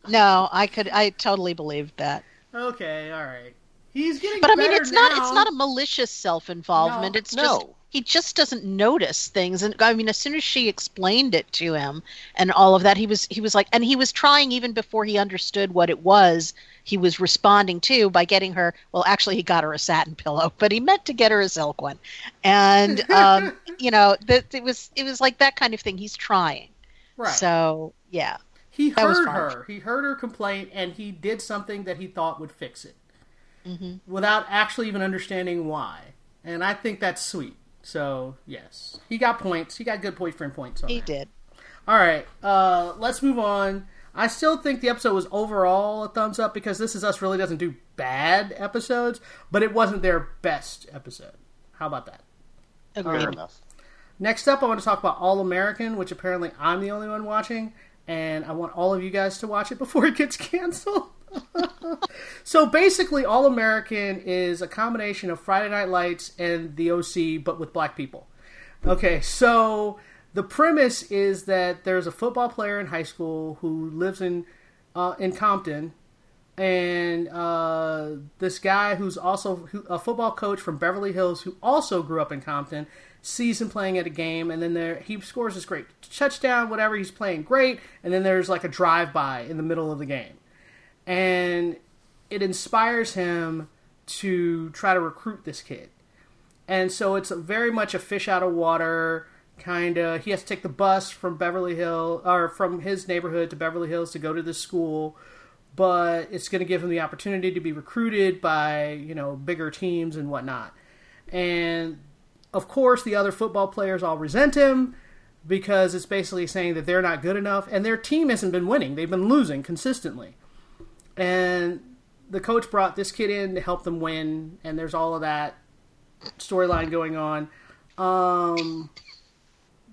C: No, I could. I totally believed that.
A: okay, all right. He's getting
C: But I mean,
A: better
C: it's not. It's not a malicious self-involvement.
A: No,
C: it's just he just doesn't notice things. And I mean, as soon as she explained it to him and all of that, he was he was like, and he was trying even before he understood what it was. He was responding to by getting her. Well, actually, he got her a satin pillow, but he meant to get her a silk one. And um, you know, that it was it was like that kind of thing. He's trying.
A: right.
C: So yeah,
A: He heard her. He heard her complaint, and he did something that he thought would fix it,
C: Mm-hmm.
A: without actually even understanding why. And I think that's sweet. So yes, he got points. He got good boyfriend points. On
C: he
A: that.
C: did.
A: All right, uh, let's move on. I still think the episode was overall a thumbs up because This Is Us really doesn't do bad episodes, but it wasn't their best episode. How about that?
C: Agreed.
D: Fair enough.
A: Next up, I want to talk about All American, which apparently I'm the only one watching, and I want all of you guys to watch it before it gets canceled. so basically, All American is a combination of Friday Night Lights and The OC, but with black people. Okay, so the premise is that there's a football player in high school who lives in uh, in Compton, and uh, this guy who's also a football coach from Beverly Hills who also grew up in Compton sees him playing at a game, and then there he scores this great touchdown, whatever. He's playing great, and then there's like a drive by in the middle of the game, and it inspires him to try to recruit this kid. And so it's very much a fish out of water kind of. He has to take the bus from Beverly Hill or from his neighborhood to Beverly Hills to go to this school, but it's going to give him the opportunity to be recruited by you know bigger teams and whatnot. And of course, the other football players all resent him because it's basically saying that they're not good enough, and their team hasn't been winning; they've been losing consistently. And the coach brought this kid in to help them win, and there's all of that storyline going on, um,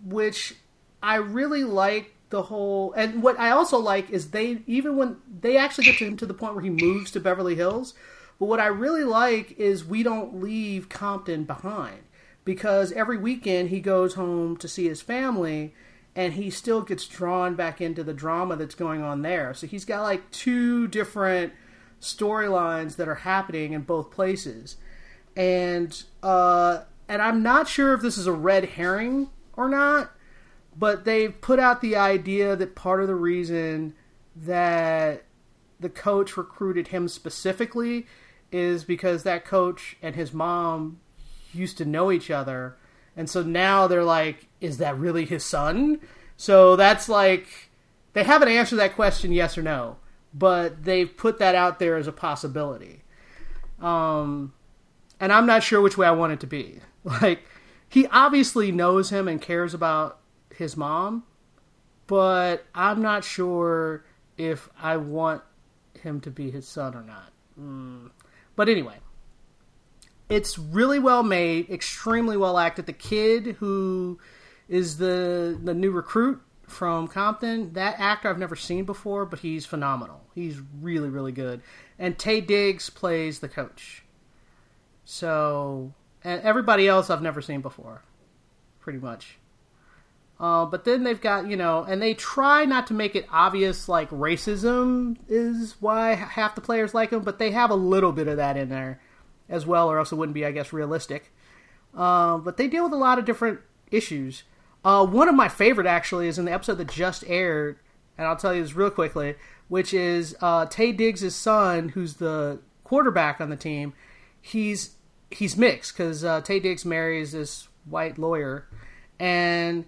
A: which I really like the whole. And what I also like is they even when they actually get to him to the point where he moves to Beverly Hills. But what I really like is we don't leave Compton behind because every weekend he goes home to see his family and he still gets drawn back into the drama that's going on there. So he's got like two different storylines that are happening in both places. And uh and I'm not sure if this is a red herring or not, but they've put out the idea that part of the reason that the coach recruited him specifically is because that coach and his mom used to know each other. And so now they're like, is that really his son? So that's like, they haven't answered that question yes or no, but they've put that out there as a possibility. Um, and I'm not sure which way I want it to be. Like, he obviously knows him and cares about his mom, but I'm not sure if I want him to be his son or not. Mm. But anyway, it's really well made, extremely well acted. The kid who is the the new recruit from Compton, that actor I've never seen before, but he's phenomenal. He's really really good. And Taye Diggs plays the coach. So, and everybody else I've never seen before, pretty much. Uh, but then they've got, you know, and they try not to make it obvious like racism is why half the players like him, but they have a little bit of that in there as well, or else it wouldn't be, I guess, realistic. Uh, but they deal with a lot of different issues. Uh, one of my favorite, actually, is in the episode that just aired, and I'll tell you this real quickly, which is uh, Taye Diggs' son, who's the quarterback on the team. He's he's mixed because uh, Taye Diggs marries this white lawyer, and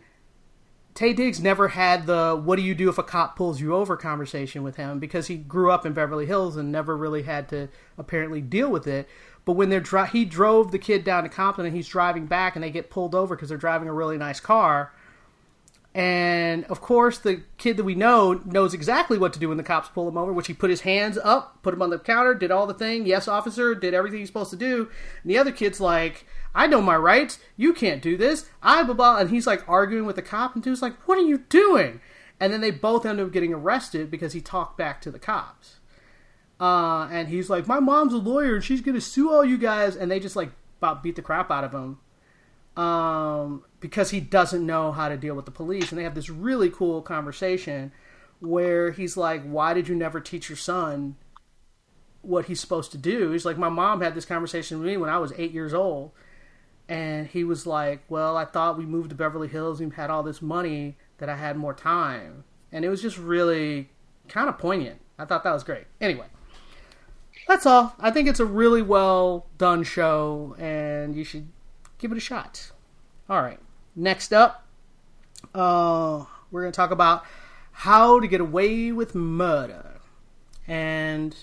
A: Taye Diggs never had the "What do you do if a cop pulls you over?" conversation with him because he grew up in Beverly Hills and never really had to apparently deal with it. But when they're dri- he drove the kid down to Compton and he's driving back and they get pulled over because they're driving a really nice car. And of course, the kid that we know knows exactly what to do when the cops pull him over, which he put his hands up, put him on the counter, did all the thing. Yes, officer, did everything he's supposed to do. And the other kid's like, I know my rights. You can't do this. I blah blah. And he's like arguing with the cop, and dude's like, What are you doing? And then they both end up getting arrested because he talked back to the cops. Uh, and he's like, My mom's a lawyer and she's to sue all you guys. And they just like about beat the crap out of him um, because he doesn't know how to deal with the police. And they have this really cool conversation where he's like, Why did you never teach your son what he's supposed to do? He's like, My mom had this conversation with me when I was eight years old. And he was like, Well, I thought we moved to Beverly Hills and had all this money that I had more time. And it was just really kind of poignant. I thought that was great. Anyway, that's all. I think it's a really well done show, and you should give it a shot. All right. Next up, uh, we're going to talk about how to get away with murder. And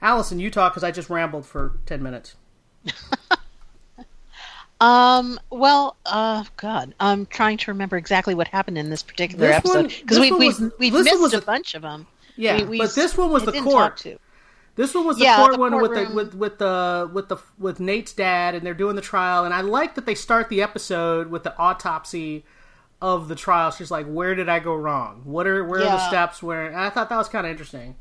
A: Allison, you talk because I just rambled for 10 minutes.
C: Um. Well. Uh. God. I'm trying to remember exactly what happened in this particular
A: This
C: episode because
A: this
C: we've we've, we've missed a
A: a-
C: bunch of them.
A: Yeah,
C: we, we,
A: but this one was the court. This one was the
C: Yeah,
A: court
C: the
A: one with the with with the with the with Nate's dad, and they're doing the trial. And I like that they start the episode with the autopsy of the trial. She's like, "Where did I go wrong? What are where are the steps? Where?" And I thought that was kind of interesting.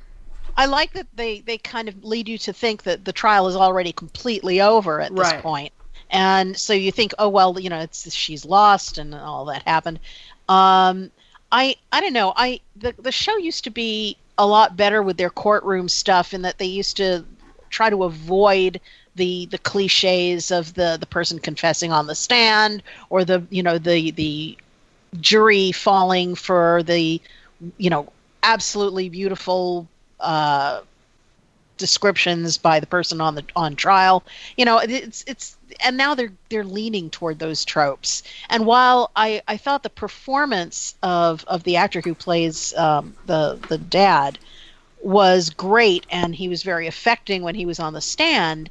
C: I like that they they kind of lead you to think that the trial is already completely over at this
A: Right.
C: point. and so you think, oh well, you know, it's she's lost and all that happened. Um, I I don't know. I the the show used to be a lot better with their courtroom stuff in that they used to try to avoid the the cliches of the the person confessing on the stand or the you know the the jury falling for the you know absolutely beautiful uh descriptions by the person on the on trial. You know it's it's and now they're they're leaning toward those tropes. And while i i thought the performance of of the actor who plays um the the dad was great and he was very affecting when he was on the stand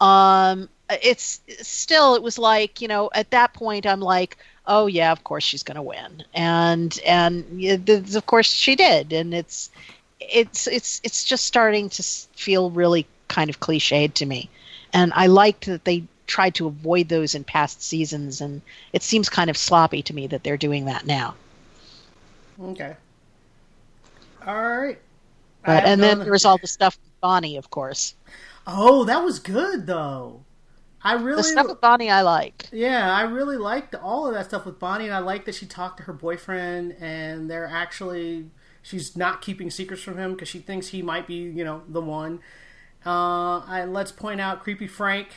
C: um it's still it was like you know at that point i'm like oh yeah of course she's going to win. And and of course she did. And it's it's it's it's just starting to feel really kind of cliched to me and i liked that they tried to avoid those in past seasons and it seems kind of sloppy to me that they're doing that now
A: Okay. All right.
C: But, and then
A: none-
C: there was all the stuff with bonnie of course
A: Oh, that was good though. I really
C: the stuff with bonnie i like
A: Yeah, I really liked all of that stuff with Bonnie, and I like that she talked to her boyfriend, and they're actually she's not keeping secrets from him because she thinks he might be, you know, the one. Uh, and let's point out creepy Frank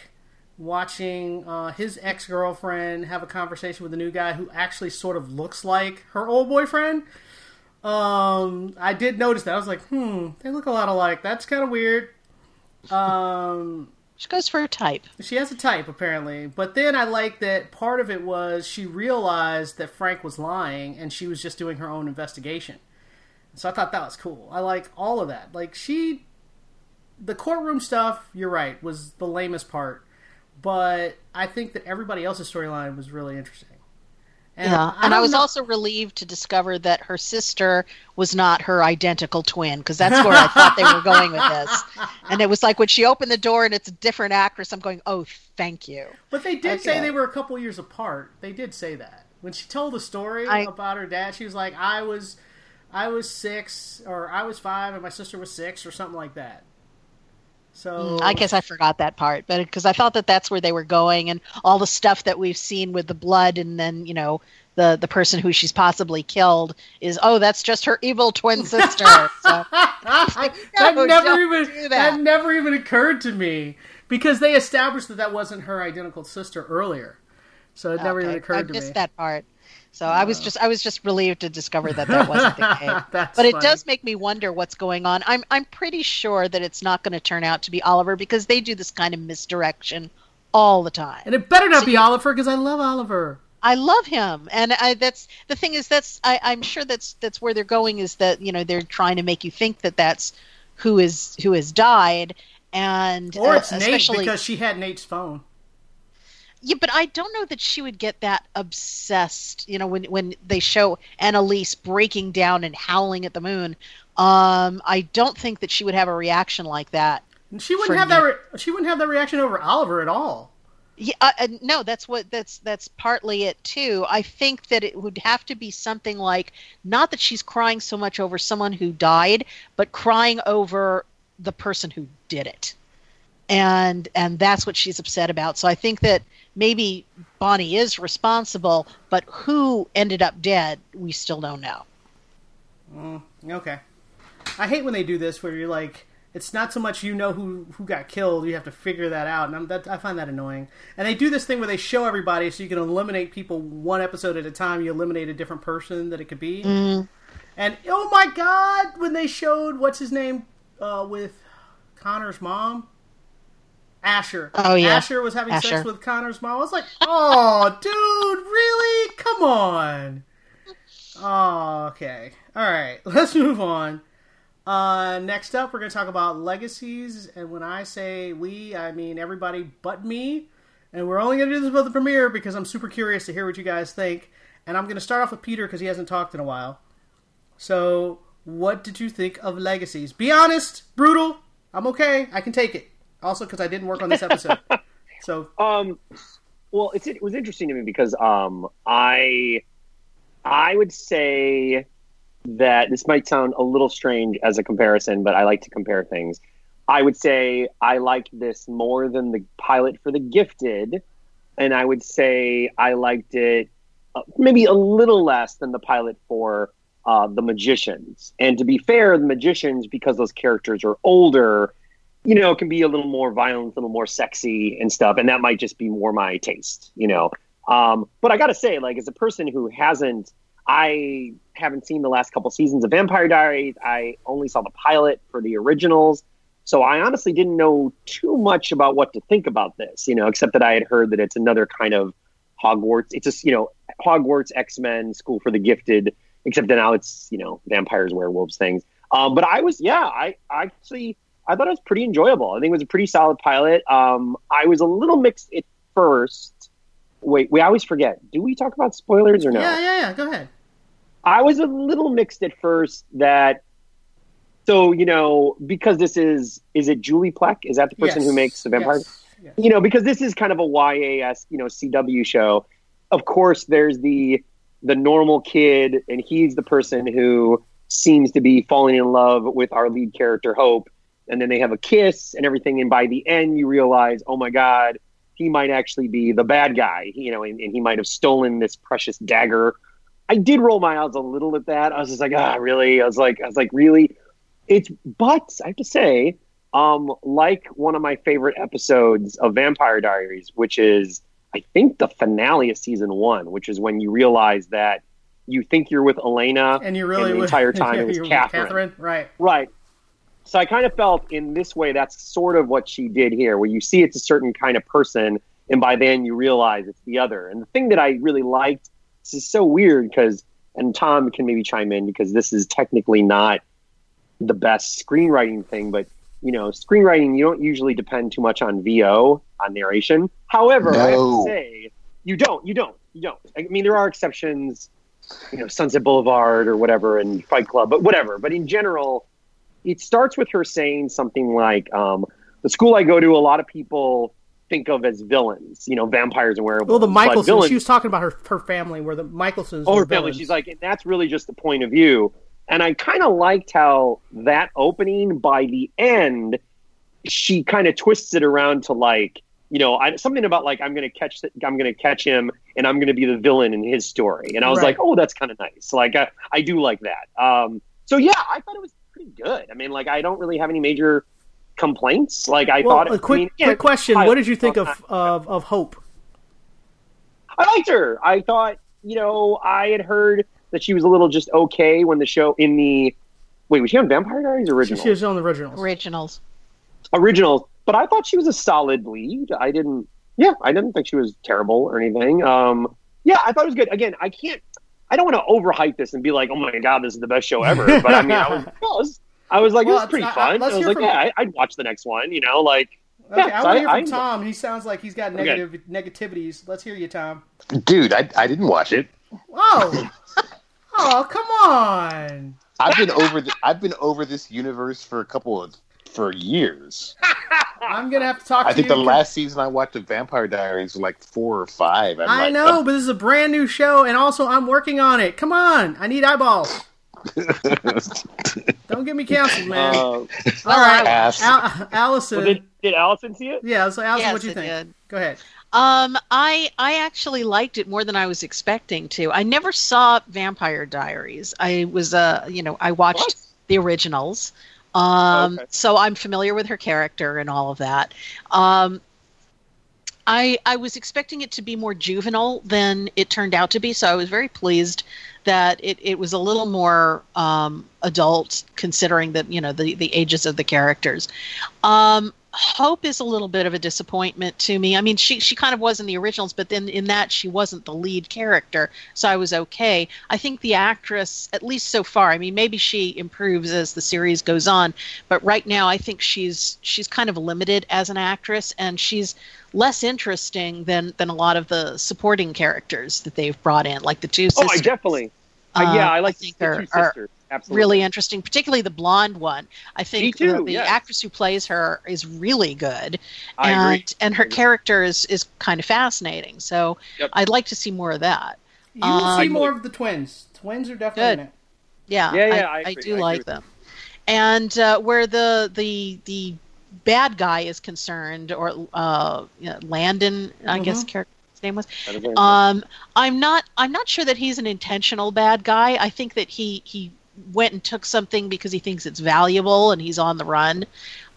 A: watching uh, his ex girlfriend have a conversation with a new guy who actually sort of looks like her old boyfriend. Um, I did notice that. I was like, hmm, they look a lot alike. That's kind of weird. Um,
C: she goes for her type
A: she has a type apparently, but then I like that part of it was she realized that Frank was lying and she was just doing her own investigation. So I thought that was cool. I like all of that. Like she the courtroom stuff, you're right, was the lamest part. But I think that everybody else's storyline was really interesting.
C: yeah, and I was
A: know-
C: also relieved to discover that her sister was not her identical twin because that's where I thought they were going with this. And it was like when she opened the door and it's a different actress, I'm going, "Oh, thank you."
A: But they did say they were a couple years apart. They did say that when she told the story
C: I-
A: about her dad. She was like, "I was, I was six, or I was five, and my sister was six, or something like that." So mm,
C: I guess I forgot that part, but because I thought that that's where they were going, and all the stuff that we've seen with the blood, and then you know the the person who she's possibly killed is oh that's just her evil twin sister. so,
A: that never even that.
C: that.
A: never even occurred to me because they established that that wasn't her identical sister earlier. So it never even occurred
C: I
A: to me.
C: I missed that part. So I was just I was just relieved to discover that that wasn't the case. But it
A: funny.
C: does make me wonder what's going on. I'm I'm pretty sure that it's not going to turn out to be Oliver because they do this kind of misdirection all the time.
A: and it better not
C: So
A: be
C: you-
A: Oliver because I love Oliver.
C: I love him, and I that's the thing is that's I, I'm sure that's that's where they're going is that you know they're trying to make you think that that's who is who has died, and
A: Or
C: uh,
A: it's Nate
C: especially
A: because she had Nate's phone.
C: Yeah, but I don't know that she would get that obsessed. You know, when when they show Annalise breaking down and howling at the moon, um, I don't think that she would have a reaction like that.
A: And she wouldn't have that. Re- she wouldn't have that reaction over Oliver at all.
C: Yeah, uh, uh, no, that's what that's that's partly it too. I think that it would have to be something like not that she's crying so much over someone who died, but crying over the person who did it. And and that's what she's upset about. So I think that maybe Bonnie is responsible, but who ended up dead, we still don't know.
A: Okay. I hate when they do this, where you're like, it's not so much you know who who got killed, you have to figure that out, and I'm, that, I find that annoying. And they do this thing where they show everybody, so you can eliminate people one episode at a time. You eliminate a different person that it could be. And oh my god, when they showed what's his name uh, with Connor's mom, Asher.
C: Oh, yeah.
A: Asher was having sex with Connor's mom. I was like, oh, dude, really? Come on. Oh, okay. All right, let's move on. Uh, next up, we're going to talk about legacies. And when I say we, I mean everybody but me. And we're only going to do this about the premiere because I'm super curious to hear what you guys think. And I'm going to start off with Peter because he hasn't talked in a while. So, what did you think of legacies? Be honest, brutal. I'm okay. I can take it. Also, because I didn't work on this episode. so,
B: Um, well, it's, it was interesting to me because um, I I would say that this might sound a little strange as a comparison, but I like to compare things. I would say I liked this more than the pilot for The Gifted, and I would say I liked it uh, maybe a little less than the pilot for uh, The Magicians. And to be fair, The Magicians, because those characters are older, you know, it can be a little more violent, a little more sexy and stuff, and that might just be more my taste, you know. Um, but I gotta say, like, as a person who hasn't, I haven't seen the last couple seasons of Vampire Diaries. I only saw the pilot for the originals, so I honestly didn't know too much about what to think about this, you know, except that I had heard that it's another kind of Hogwarts. It's just, you know, Hogwarts X Men School for the Gifted, except that now it's, you know, vampires, werewolves, things. Um, but I was, yeah, I, I actually, I thought it was pretty enjoyable. I think it was a pretty solid pilot. Um, I was a little mixed at first. Wait, we always forget. Do we talk about spoilers or no?
A: yeah, yeah, yeah. Go ahead.
B: I was a little mixed at first that so you know because this is is it Julie Plec is that the person
A: Yes,
B: who makes the vampire
A: yes, yes.
B: you know because this is kind of a YAS you know CW show of course there's the the normal kid and he's the person who seems to be falling in love with our lead character Hope and then they have a kiss and everything and by the end you realize oh my god he might actually be the bad guy you know and, and he might have stolen this precious dagger I did roll my eyes a little at that. I was just like, ah, really? I was like, I was like, really? It's, but I have to say, um, like one of my favorite episodes of Vampire Diaries, which is, I think, the finale of season one, which is when you realize that you think you're with Elena,
A: And you're really
B: the
A: would-
B: entire time it was
A: with
B: Catherine.
A: Right.
B: Right. So I kind of felt in this way that's sort of what she did here, where you see it's a certain kind of person, and by then you realize it's the other. And the thing that I really liked, this is so weird because, and Tom can maybe chime in because this is technically not the best screenwriting thing, but you know, screenwriting you don't usually depend too much on VO on narration. However, I have to say you don't, you don't, you don't. I mean, there are exceptions, you know, Sunset Boulevard or whatever, and Fight Club, but whatever. But in general, it starts with her saying something like, um, "The school I go to, a lot of people think of as villains, you know, vampires and werewolves."
A: Well, the Mikaelsons.
B: villains-
A: She was talking about her her family, where the Mikaelsons.
B: Oh, her family.
A: villains.
B: She's like, and that's really just the point of view. And I kind of liked how that opening, by the end, she kind of twists it around to like, you know, I, something about like I'm going to catch, the, I'm going to catch him, and I'm going to be the villain in his story. And I was
A: Right.
B: like, oh, that's kind of nice. Like, I, I do like that. Um, so yeah, I thought it was pretty good. I mean, like, I don't really have any major complaints. Like, I
A: well,
B: thought.
A: a quick
B: mean, yeah,
A: quick question.
B: I-
A: What did you think of of, of Hope?
B: I liked her. I thought, you know, I had heard that she was a little just okay when the show in the wait was she on Vampire Diaries
A: She,
B: original
A: she was on the originals.
C: Originals.
B: originals? But I thought she was a solid lead. I didn't. Yeah, I didn't think she was terrible or anything. Um, yeah, I thought it was good. Again, I can't. I don't want to overhype this and be like, oh my god, this is the best show ever. But I mean, I was, I was, I was like,
A: Well,
B: it was pretty
A: I- I-
B: fun. I,
A: let's
B: was like,
A: from-
B: yeah, I, I'd watch the next one. You know, like
A: Okay,
B: Yeah,
A: I want to hear
B: I-
A: from
B: I-
A: Tom. He sounds like he's got
B: Okay.
A: negative negativities. Let's hear you, Tom.
D: Dude, I, I didn't watch it.
A: Oh, oh, come on.
D: I've been over the, I've been over this universe for a couple of for years.
A: I'm gonna have to talk
D: I
A: to
D: think
A: you.
D: the last season I watched of Vampire Diaries was like four or five. I'm
A: I
D: like,
A: know, but this is a brand new show, and also I'm working on it. Come on, I need eyeballs. Don't get me canceled, man.
B: Uh,
A: All right, Al- Allison.
B: well, did, did Allison see it?
A: yeah, so Allison,
C: Yes,
A: what do you think?
C: did.
A: Go ahead.
C: Um, I I actually liked it more than I was expecting to. I never saw Vampire Diaries. I was uh, you know, I watched
B: What?
C: the originals. Um,
B: Okay.
C: so I'm familiar with her character and all of that. Um, I I was expecting it to be more juvenile than it turned out to be, so I was very pleased that it, it was a little more um, adult considering that you know the the ages of the characters. Um, Hope is a little bit of a disappointment to me. I mean, she she kind of was in the originals, but then in that she wasn't the lead character, so I was okay. I think the actress, at least so far, I mean, maybe she improves as the series goes on, but right now I think she's she's kind of limited as an actress, and she's less interesting than than a lot of the supporting characters that they've brought in, like the two. sisters.
B: Oh, I definitely. Uh, yeah, I like
C: I
B: the
C: are-
B: two
C: are
B: sisters. Absolutely.
C: really interesting, particularly the blonde one. I think
B: Me too,
C: the, the
B: yes.
C: actress who plays her is really good,
B: I
C: and
B: agree.
C: and her character is, is kind of fascinating. So
B: Yep.
C: I'd like to see more of that.
A: You will
C: Uh,
A: see more of the twins. Twins are definitely in
C: Good.
A: it.
C: Yeah,
B: Yeah, yeah,
C: I,
B: I
C: I, do
B: I agree
C: like
B: with
C: them. And uh, where the the the bad guy is concerned, or uh, you know, Landon, I
A: Mm-hmm.
C: guess character's name was.
B: That is very
C: Um, I'm not. I'm not sure that he's an intentional bad guy. I think that he he went and took something because he thinks it's valuable and he's on the run.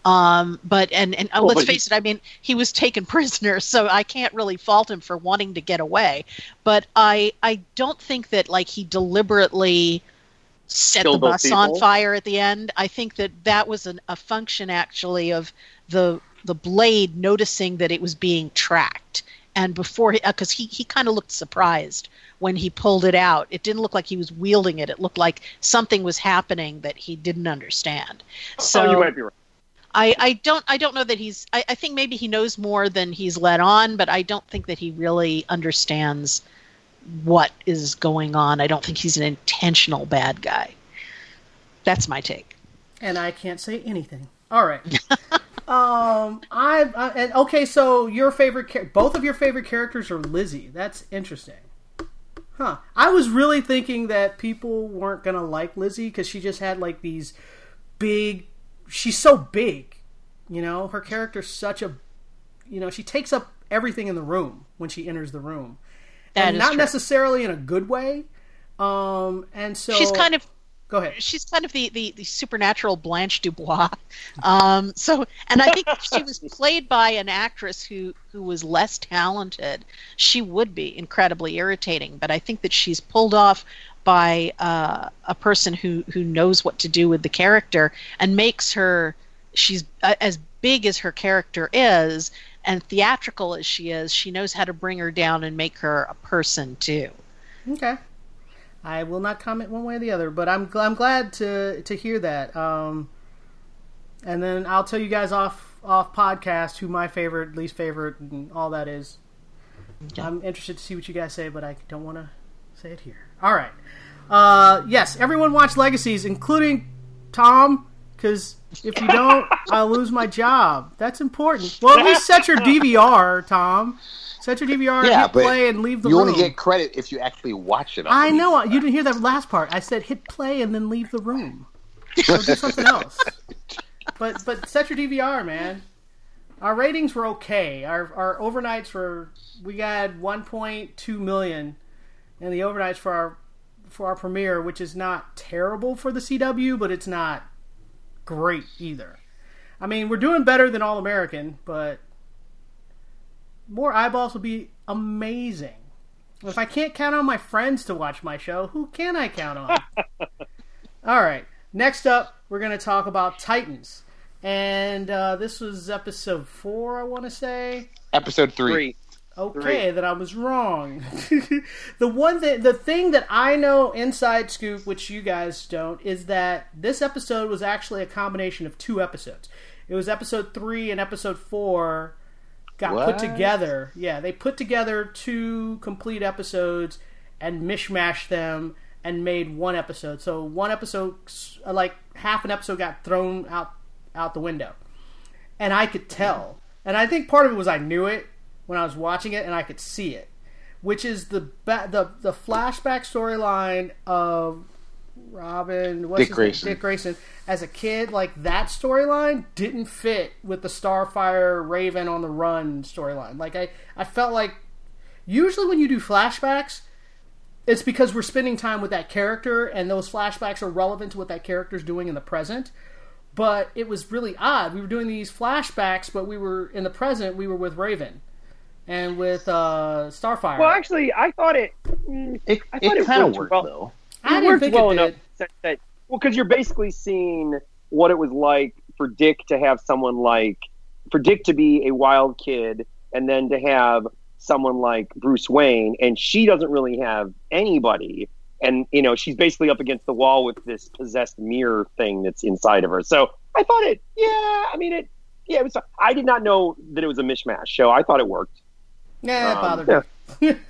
C: Um, but and and uh,
B: Well,
C: let's
B: he-
C: face it. I mean, he was taken prisoner, so I can't really fault him for wanting to get away. But I I don't think that like he deliberately set the bus on fire at the end. I think that that was an, a function actually of the the blade noticing that it was being tracked and before he because he, he kind of looked surprised when he pulled it out it didn't look like he was wielding it it looked like something was happening that he didn't understand so
B: oh, you might be right.
C: I, I don't I don't know that he's I, I think maybe he knows more than he's let on, but I don't think that he really understands what is going on. I don't think he's an intentional bad guy. That's my take.
A: and I can't say anything. All right. um, I, I and okay. So your favorite, both of your favorite characters are Lizzie. That's interesting. Huh. I was really thinking that people weren't gonna like Lizzie because she just had like these big. She's so big, you know. Her character's such a, you know, she takes up everything in the room when she enters the room,
C: That
A: and not
C: true.
A: necessarily in a good way. Um, and so
C: She's kind of
A: go ahead.
C: she's kind of the, the, the supernatural Blanche Dubois. Um, so, and I think if she was played by an actress who, who was less talented, she would be incredibly irritating. But I think that she's pulled off by uh, a person who, who knows what to do with the character and makes her, she's uh, as big as her character is and theatrical as she is, she knows how to bring her down and make her a person too.
A: Okay. I will not comment one way or the other, but I'm gl- I'm glad to to hear that. Um, and then I'll tell you guys off off podcast who my favorite, least favorite, and all that is. I'm interested to see what you guys say, but I don't want to say it here. All right. Uh, yes, everyone watch Legacies, including Tom, because if you don't, I'll lose my job. That's important. Well, at least set your DVR, Tom. Set your DVR,
D: Yeah,
A: hit play, and leave the
D: you
A: room.
D: You only get credit if you actually watch it.
A: I know. You didn't hear that last part. I said hit play and then leave the room. Go do something else. But but set your DVR, man. Our ratings were okay. Our our overnights were we got 1.2 million, and the overnights for our for our premiere, which is not terrible for the CW, but it's not great either. I mean, we're doing better than All American, but more eyeballs will be amazing. If I can't count on my friends to watch my show, who can I count on? All right. Next up, we're going to talk about Titans. And uh, this was episode four, I want to say.
D: Episode three.
B: Three.
A: Okay, that I was wrong. the one that the thing that I know inside scoop, which you guys don't, is that this episode was actually a combination of two episodes. It was episode three and episode four got put together. Yeah, they put together two complete episodes and mishmashed them and made one episode. So one episode, like half an episode, got thrown out out the window, and I could tell. And I think part of it was I knew it when I was watching it, and I could see it, which is the ba- the the flashback storyline of Robin, what's
D: Dick
A: his
D: Grayson.
A: Name? Dick Grayson, as a kid, like that storyline didn't fit with the Starfire Raven on the run storyline. Like I, I felt like usually when you do flashbacks, it's because we're spending time with that character, and those flashbacks are relevant to what that character's doing in the present. But it was really odd. We were doing these flashbacks, but we were in the present. We were with Raven and with uh, Starfire.
B: Well, actually, I thought it. mm,
D: It,
B: I thought
D: it
B: it
D: kind of
B: worked
D: worked
B: well.
D: though.
A: I
B: it
A: didn't
B: worked
A: think
B: well
A: it
B: enough
A: did.
B: that, that well, because you're basically seeing what it was like for Dick to have someone like for Dick to be a wild kid, and then to have someone like Bruce Wayne, and she doesn't really have anybody, and you know she's basically up against the wall with this possessed mirror thing that's inside of her. So I thought it, yeah, I mean it, yeah, it was. I did not know that it was a mishmash show. I thought it worked.
A: Yeah, it
B: Um,
A: bothered
B: yeah.
A: me.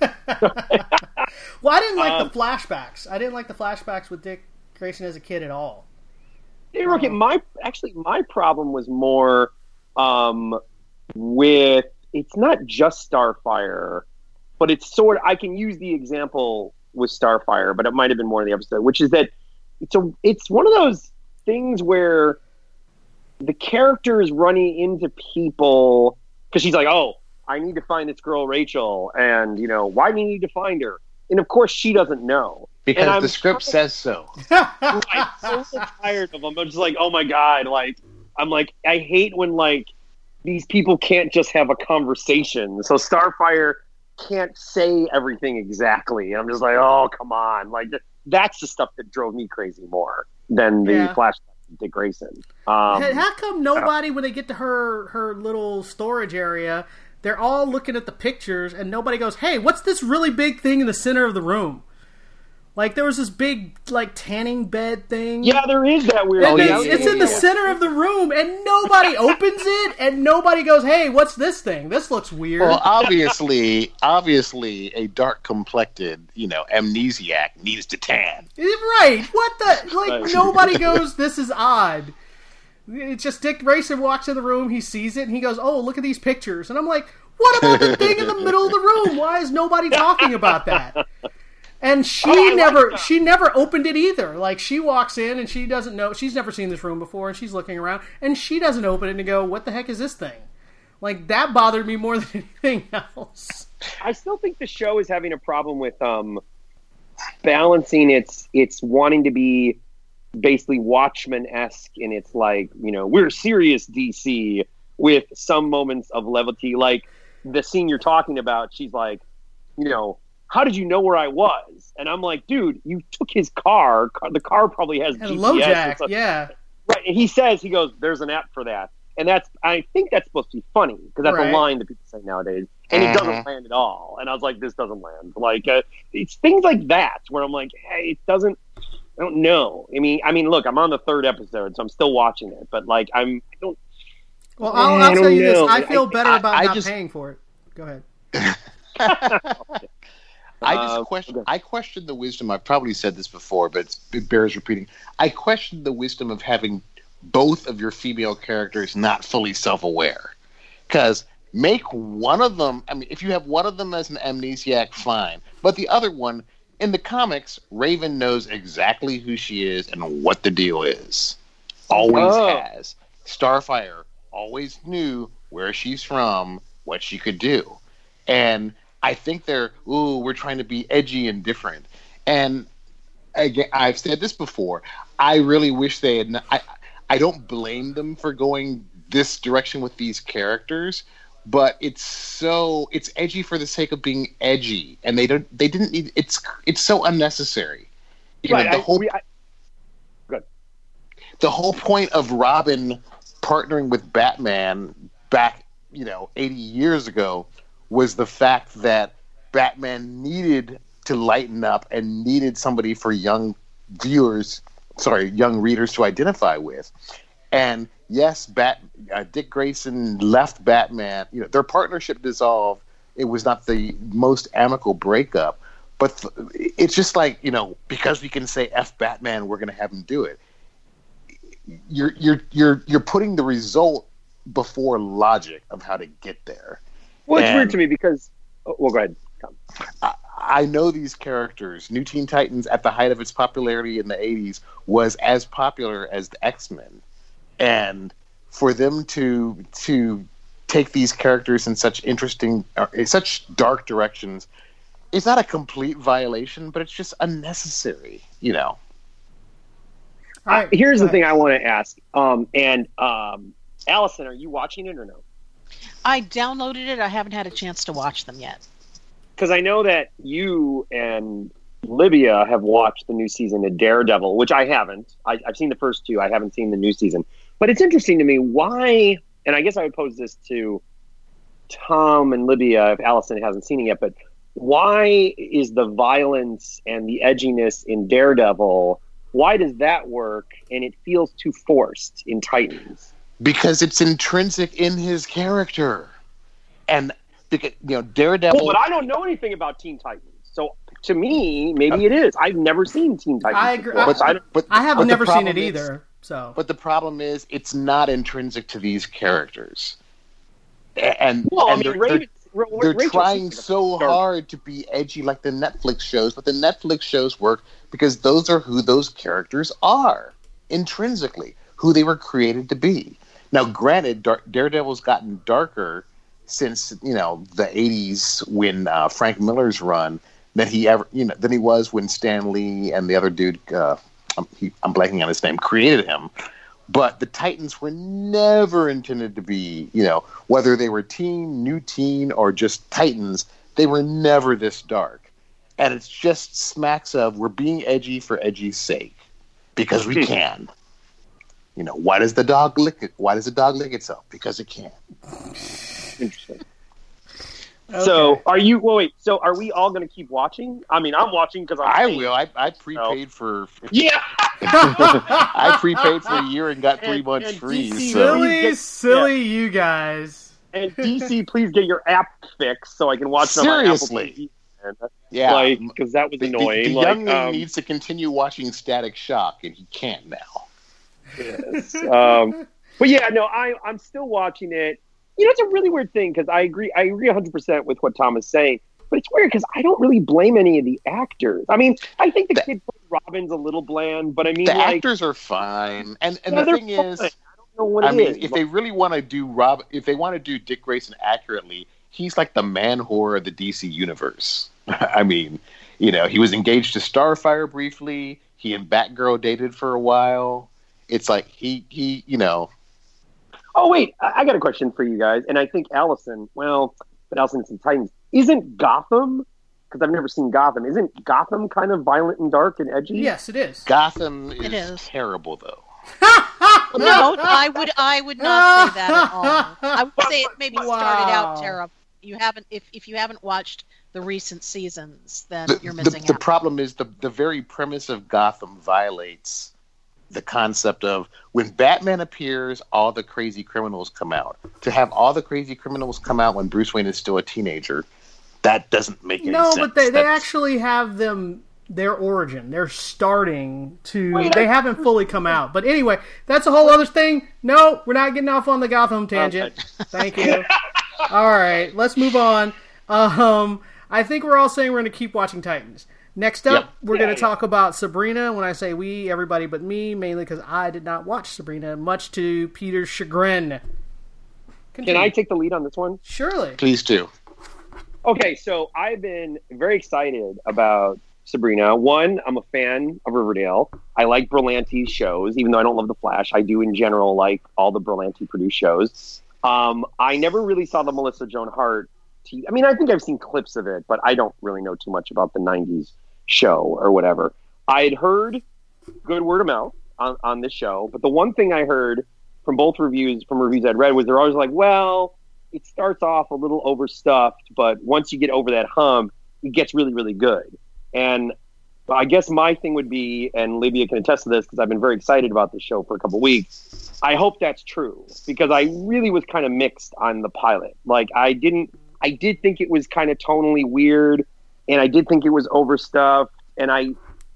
A: well, I didn't like
B: Um,
A: the flashbacks. I didn't like the flashbacks with Dick Grayson as a kid at all.
B: Hey, Rookie, my actually my problem was more um, with it's not just Starfire, but it's sort. Of, I can use the example with Starfire, but it might have been more in the episode, which is that it's a it's one of those things where the character is running into people because she's like, oh, I need to find this girl Rachel, and you know why do you need to find her? And of course, she doesn't know.
D: Because the script
B: trying-
D: says so.
B: I'm so tired of them. I'm just like, oh my god, like I'm like, I hate when like these people can't just have a conversation. So Starfire can't say everything exactly. I'm just like, oh come on, like that's the stuff that drove me crazy more than the
A: Yeah.
B: flashback of Dick Grayson. Um,
A: How come nobody, when they get to her her little storage area, they're all looking at the pictures, and nobody goes, "Hey, what's this really big thing in the center of the room?" Like there was this big like tanning bed thing.
B: yeah, there is that weird.
A: And
B: thing.
A: it's, it's in the center of the room, and nobody opens it, and nobody goes, "Hey, what's this thing? This looks weird."
D: Well, obviously, obviously, a dark complected, you know, amnesiac needs to tan.
A: Eh, right. What the? Like, nobody goes, this is odd. It's just Dick Grayson walks in the room, he sees it, and he goes, oh, look at these pictures. And I'm like, what about the thing in the middle of the room? Why is nobody talking about that? And she
B: Oh, I like
A: never, she never opened it either. Like she walks in and she doesn't know, she's never seen this room before, and she's looking around, and she doesn't open it and go, "What the heck is this thing?" Like that bothered me more than anything else.
B: I still think the show is having a problem with um, balancing its its wanting to be basically Watchmen esque in its like you know we're serious DC with some moments of levity, like the scene you're talking about. She's like, you know, how did you know where I was? And I'm like, dude, you took his car. Car- The car probably has
A: And
B: GPS.
A: LoJack,
B: stuff.
A: yeah.
B: Right. And he says, he goes, there's an app for that. And that's, I think that's supposed to be funny because that's
A: Right.
B: a line that people say nowadays. And it doesn't land at all. And I was like, this doesn't land. Like, uh, it's things like that where I'm like, hey, it doesn't, I don't know. I mean, I mean, look, I'm on the third episode, so I'm still watching it, but like, I'm, I don't,
A: Well, I'll,
B: I
A: I'll tell
B: don't
A: you this. I feel
B: I-
A: better
D: I-
A: about
D: I
A: not
D: just-
A: paying for it. Go ahead.
D: I just
B: Uh,
D: question. I question the wisdom. I've probably said this before, but it's, it bears repeating. I question the wisdom of having both of your female characters not fully self-aware, because make one of them. I mean, if you have one of them as an amnesiac, fine, but the other one. In the comics, Raven knows exactly who she is and what the deal is. Always
B: Oh.
D: has. Starfire always knew where she's from, what she could do. And I think they're, ooh, we're trying to be edgy and different. And again, I've said this before. I really wish they had. Not, I I don't blame them for going this direction with these characters, but it's so it's edgy for the sake of being edgy, and they don't. They didn't need. It's it's so unnecessary. You know,
B: right,
D: the
B: I,
D: whole
B: we- I,
D: the whole point of Robin partnering with Batman back, you know, 80 years ago was the fact that Batman needed to lighten up and needed somebody for young viewers, sorry, young readers to identify with. And yes, Bat uh, Dick Grayson left Batman. You know, their partnership dissolved. It was not the most amicable breakup, but th- it's just like you know because we can say f Batman, we're going to have him do it. You're you're you're you're putting the result before logic of how to get there.
B: Well, it's
D: And-
B: weird to me because. Oh, well, go ahead. Tom.
D: I, I know these characters. New Teen Titans, at the height of its popularity in the '80s, was as popular as the X Men, and for them to to take these characters in such interesting, uh, in such dark directions, it's not a complete violation, but it's just unnecessary. You know,
A: All right,
B: Here's the thing I want to ask. Um, and um, Allison, are you watching it or no?
C: I downloaded it. I haven't had a chance to watch them yet.
B: Because I know that you and Libby have watched the new season of Daredevil, which I haven't. I, I've seen the first two. I haven't seen the new season. But it's interesting to me why, and I guess I would pose this to Tom and Libby if Allison hasn't seen it yet, but why is the violence and the edginess in Daredevil, why does that work and it feels too forced in Titans?
D: Because it's intrinsic in his character, and because you know Daredevil.
B: Well, but I don't know anything about Teen Titans. So to me, maybe it is. I've never seen Teen Titans.
A: I agree.
B: before,
D: but,
B: I
D: but-
A: I have
D: but
A: never seen
D: problem
A: it
D: is-
A: either. So
D: But the problem is, it's not intrinsic to these characters, and
B: Well, I mean,
D: they're,
B: Raven, Ra-
D: they're, trying so
B: dark.
D: hard to be edgy like the Netflix shows, but the Netflix shows work because those are who those characters are intrinsically, who they were created to be. Now, granted, Dar- Daredevil's gotten darker since you know the '80s when uh, Frank Miller's run than he ever you know than he was when Stan Lee and the other dude. Uh, I'm, he, I'm blanking on his name. Created him, but the Titans were never intended to be, you know, whether they were teen, new teen, or just Titans, they were never this dark. And it's just smacks of we're being edgy for edgy's sake because we can. You know, why does the dog lick it? Why does the dog lick itself? Because it can.
B: Interesting. So, are you? Well, wait. So, are we all going to keep watching? I mean, I'm watching because
D: I I will. I, I prepaid for.
B: Yeah.
D: I prepaid for a year and got three
B: And-
D: months
B: and
D: free.
B: DC
D: So
A: silly,
B: get-
A: silly, you guys.
B: And DC, please get your app fixed so I can watch it on my Apple
D: Seriously.
B: TV.
D: yeah,
B: Like, because that was
D: the, the-
B: annoying.
D: the
B: like,
D: young man
B: um,
D: needs to continue watching Static Shock, and he can't now.
B: Yes. um, but yeah, no, I I'm still watching it. You know, it's a really weird thing because I agree. I agree 100 percent with what Tom is saying. But it's weird because I don't really blame any of the actors. I mean, I think the
D: The-
B: kid Robin's a little bland, but I mean,
D: the
B: like,
D: actors are fine, and and
B: yeah,
D: the thing
B: fine.
D: is,
B: I don't know what
D: I mean,
B: is.
D: if they really want to do Rob, if they want to do Dick Grayson accurately, he's like the man whore of the DC universe. I mean, you know, he was engaged to Starfire briefly. He and Batgirl dated for a while. It's like he he you know
B: Oh wait, I I got a question for you guys, and I think Allison. Well, but Allison's in Titans. Isn't Gotham? Because I've never seen Gotham. Isn't Gotham kind of violent and dark and edgy?
A: Yes, it is.
D: Gotham is,
C: It is.
D: terrible though.
C: No, I would I would not say that at all. I would say it maybe started
A: Wow.
C: out terrible. You haven't if if you haven't watched the recent seasons, then
D: the,
C: you're
D: the-
C: missing
D: the
C: out.
D: problem is the the very premise of Gotham violates the concept of when Batman appears, all the crazy criminals come out. To have all the crazy criminals come out when Bruce Wayne is still a teenager, that doesn't make any
A: No,
D: sense.
A: No, but they, they actually have them their origin. They're starting to.
B: Wait,
A: they
B: I-
A: haven't fully come out. But anyway, that's a whole other thing. No, we're not getting off on the Gotham tangent. Thank you. all right, let's move on. Um, I think we're all saying we're going to keep watching Titans. Next up,
D: Yep.
A: we're
B: Yeah,
A: going
B: yeah.
A: to talk about Sabrina. When I say we, everybody but me, mainly because I did not watch Sabrina, much to Peter's chagrin.
B: Can I take the lead on this one?
A: Surely.
D: Please do.
B: Okay, so I've been very excited about Sabrina. One, I'm a fan of Riverdale. I like Berlanti's shows, even though I don't love The Flash. I do, in general, like all the Berlanti produced shows. Um, I never really saw the Melissa Joan Hart. T- I mean, I think I've seen clips of it, but I don't really know too much about the '90s show or whatever. I had heard good word of mouth on, on this show, but the one thing I heard from both reviews, from reviews I'd read, was they're always like, "Well, it starts off a little overstuffed, but once you get over that hump, it gets really, really good." And I guess my thing would be, and Libby can attest to this because I've been very excited about this show for a couple weeks. I hope that's true because I really was kind of mixed on the pilot. Like I didn't, I did think it was kind of tonally weird, and I did think it was overstuffed, and I,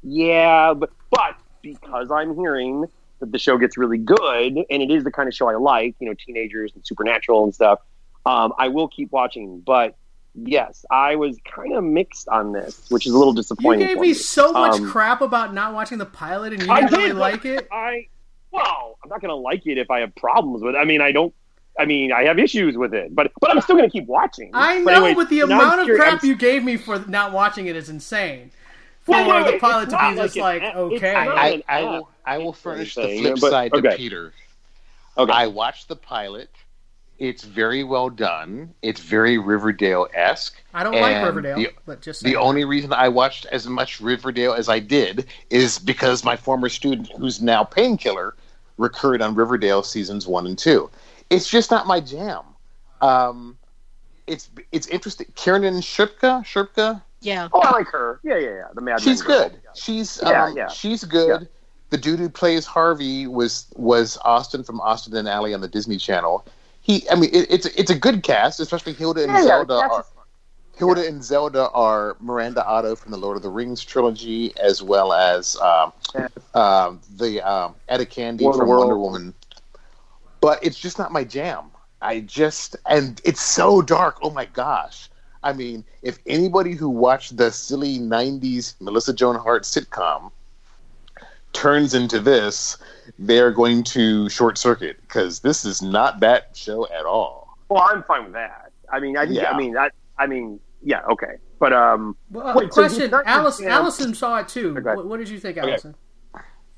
B: yeah, but but because I'm hearing that the show gets really good, and it is the kind of show I like, you know, teenagers and supernatural and stuff. Um, I will keep watching, but yes, I was kind of mixed on this, which is a little disappointing.
A: You gave
B: for
A: me so much
B: Um,
A: crap about not watching the pilot, and you didn't really like it.
B: I well, I'm not gonna like it if I have problems with. it. I mean, I don't. I mean, I have issues with it, but but I'm still gonna keep watching.
A: I
B: But
A: know,
B: anyway,
A: but the
B: now I'm
A: amount of
B: curious-
A: crap
B: I'm-
A: you gave me for not watching it is insane. For
B: Wait, wait,
A: the pilot
B: it's
A: to be
B: not
A: just
B: an
A: like,
B: app.
A: okay.
B: It's not
D: I, I
B: oh,
D: will I will furnish the flip
B: but-
D: side
B: okay.
D: to Peter.
B: Okay.
D: I watched the pilot. It's very well done. It's very Riverdale esque.
A: I don't like Riverdale,
D: the-
A: but just
D: The
A: saying.
D: only reason I watched as much Riverdale as I did is because my former student, who's now Painkiller, recurred on Riverdale seasons one and two. It's just not my jam. Um, it's it's interesting. Kiernan Shipka, Shipka,
C: Yeah.
B: Oh, I like her. Yeah, yeah, yeah. The Mad
D: she's
B: Men girl.
D: good. She's
B: Yeah,
D: um,
B: yeah.
D: she's good.
B: Yeah.
D: The dude who plays Harvey was was Austin from Austin and Ally on the Disney Channel. He, I mean, it, it's it's a good cast, especially Hilda and
B: Yeah, yeah,
D: Zelda.
B: that's
D: Are, Hilda and Zelda are Miranda Otto from the Lord of the Rings trilogy, as well as um,
B: Yeah.
D: um, the um, Etta Candy
B: War of the
D: from Wonder Woman. But it's just not my jam. I just and it's so dark. Oh my gosh! I mean, if anybody who watched the silly '90s Melissa Joan Hart sitcom turns into this, they're going to short circuit because this is not that show at all.
B: Well, I'm fine with that. I mean, I.
D: Yeah.
B: I mean, I. I mean, yeah, okay, but um,
A: Well, uh,
B: Wait,
A: question:
B: it's not your
A: Alice,
B: jam-
A: Allison saw it too.
B: Okay.
A: What, what did you think,
B: Okay.
A: Allison?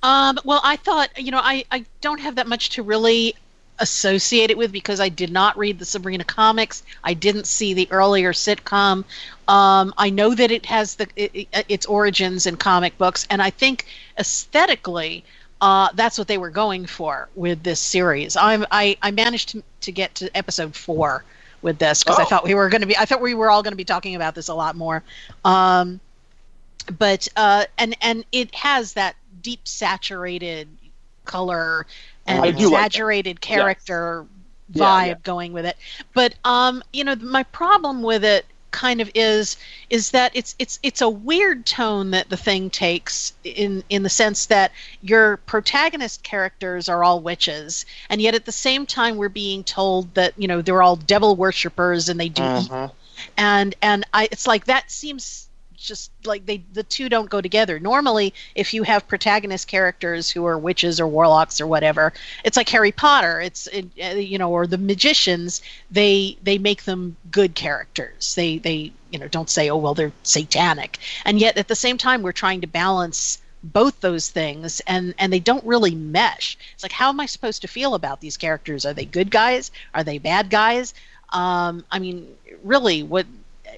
C: Um, well, I thought, you know, I, I don't have that much to really associate it with because I did not read the Sabrina comics. I didn't see the earlier sitcom. Um, I know that it has the it, it- its origins in comic books, and I think aesthetically, uh, that's what they were going for with this series. I'm, I I managed to, to get to episode four with this because I
B: Oh.
C: thought we were going to be I thought we were all going to be talking about this a lot more. Um, but uh, and and it has that deep saturated color and
B: do like
C: exaggerated character
B: Yeah,
C: vibe
B: yeah.
C: going with it. But um, you know, my problem with it kind of is is that it's it's it's a weird tone that the thing takes in in the sense that your protagonist characters are all witches and yet at the same time we're being told that you know they're all devil worshippers and they do evil and and I it's like that seems just like they the two don't go together. Normally, if you have protagonist characters who are witches or warlocks or whatever, it's like Harry Potter. It's it, uh, you know, or the magicians. They they make them good characters. They they you know don't say oh well they're satanic, and yet at the same time we're trying to balance both those things and and they don't really mesh it's like how am i supposed to feel about these characters are they good guys are they bad guys um i mean really what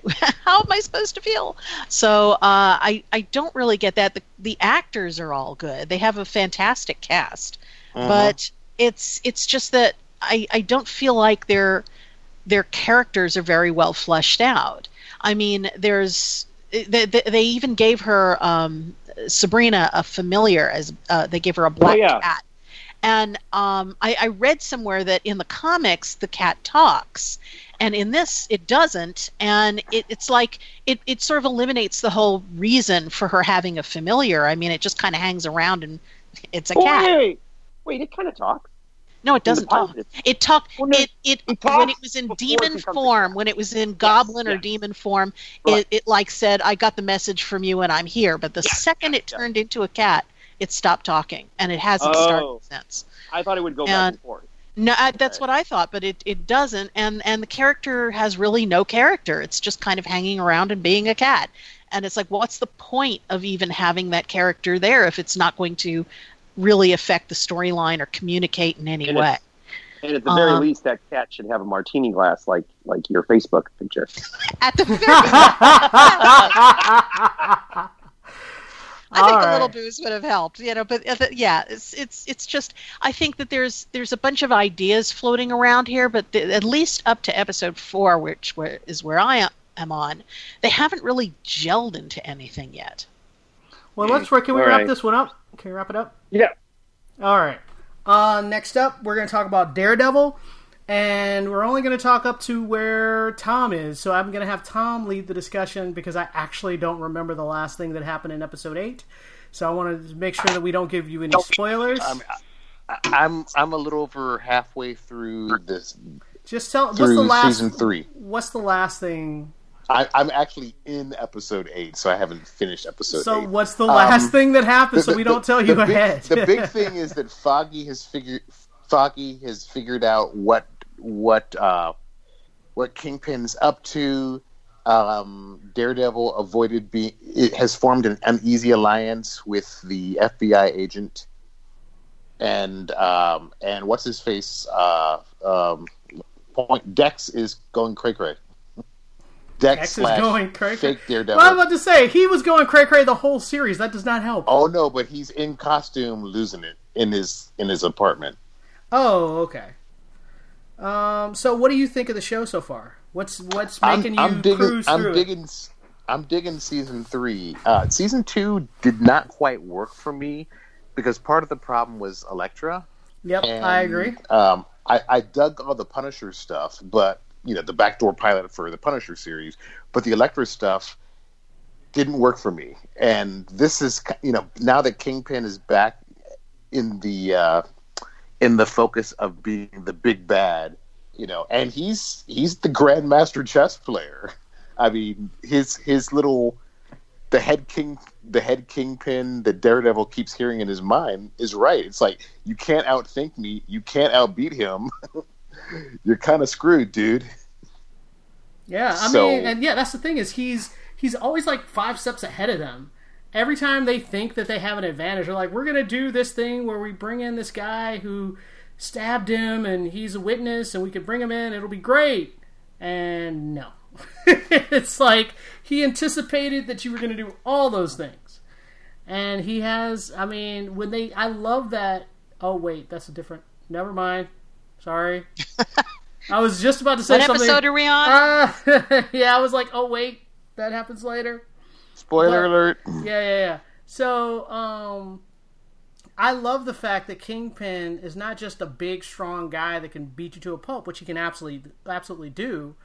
C: how am I supposed to feel? So uh, I I don't really get that. The the actors are all good. They have a fantastic cast, but it's it's just that I I don't feel like their their characters are very well fleshed out. I mean, there's they, they, even gave her um, Sabrina a familiar as uh, they gave her a black
B: yeah.
C: cat. And um, I, I read somewhere that in the comics the cat talks, and in this it doesn't. And it, it's like it, it sort of eliminates the whole reason for her having a familiar. I mean, it just kind of hangs around and it's a cat.
B: wait, wait, it kind of talks.
C: No, it doesn't talk. It talked.
B: Well, no,
C: it it
B: it
C: when it was in demon
B: it becomes a
C: form, when it was in goblin or
B: yes.
C: demon form,
B: Right.
C: it, it like said, "I got the message from you and I'm here." But the
B: Yes,
C: second it
B: yes.
C: turned into a cat, it stopped talking, and it hasn't
B: Oh.
C: started since.
B: I thought it would go back
C: And-
B: and forth.
C: No, I, that's what I thought, but it, it doesn't, and and the character has really no character. It's just kind of hanging around and being a cat, and it's like, what's the point of even having that character there if it's not going to really affect the storyline or communicate in any
B: And
C: way?
B: And at the very
C: Um,
B: least, that cat should have a martini glass, like like your Facebook picture.
C: At the very I
A: All
C: think a little booze would have helped, you know. But uh, the- yeah, it's it's it's just I think that there's there's a bunch of ideas floating around here, but the, at least up to episode four, which where, is where I am on, they haven't really gelled into anything yet.
A: Well, let's. Can we
B: All
A: wrap
B: right.
A: this one up? Can we wrap it up?
B: Yeah.
A: All right. Uh, next up, we're going to talk about Daredevil, and we're only going to talk up to where Tom is. So I'm going to have Tom lead the discussion because I actually don't remember the last thing that happened in episode eight. So I want to make sure that we don't give you any spoilers.
D: I'm, I'm I'm a little over halfway through this
A: Just tell what's the last
D: season three.
A: what's the last thing.
D: I, I'm actually in episode eight, so I haven't finished episode
A: So
D: eight.
A: what's the last
D: Um,
A: thing that happened? so we don't tell you
D: the big,
A: ahead.
D: the big thing is that Foggy has figured Foggy has figured out what what uh, what Kingpin's up to. Um, Daredevil avoided being. It has formed an uneasy alliance with the FBI agent, and um, and what's his face? Uh, um, point Dex is going cray cray. Dex,
A: X is going cray cray.
D: Daredevil.
A: Well, I'm about to say he was going cray cray the whole series. That does not help.
D: Oh no, but he's in costume, losing it in his in his apartment.
A: Oh, okay. Um, so what do you think of the show so far? What's what's making
D: I'm,
A: you
D: I'm digging.
A: cruise
D: I'm
A: through it?
D: digging. I'm digging season three. Uh, season two did not quite work for me because part of the problem was Elektra.
A: Yep,
D: And,
A: I agree.
D: Um, I, I dug all the Punisher stuff, but you know the backdoor pilot for the Punisher series, but the Elektra stuff didn't work for me. And this is you know now that Kingpin is back in the uh, in the focus of being the big bad, you know, and he's he's the grandmaster chess player. I mean, his his little the head king the head kingpin that Daredevil keeps hearing in his mind is right. It's like you can't outthink me, you can't outbeat him. You're kind of screwed, dude.
A: Yeah, I
D: So-
A: mean, and yeah, that's the thing is he's he's always like five steps ahead of them. Every time they think that they have an advantage, they're like, "We're gonna do this thing where we bring in this guy who stabbed him, and he's a witness, and we could bring him in. It'll be great." And no, it's like he anticipated that you were gonna do all those things, and he has. I mean, when they, I love that. Oh wait, that's a different. Never mind. Sorry. I was just about to say
C: What
A: something.
C: episode are we on?
A: Uh, yeah, I was like, oh wait, that happens later.
D: Spoiler
A: But-
D: alert.
A: Yeah, yeah, yeah. So, um, I love the fact that Kingpin is not just a big, strong guy that can beat you to a pulp, which he can absolutely, absolutely do,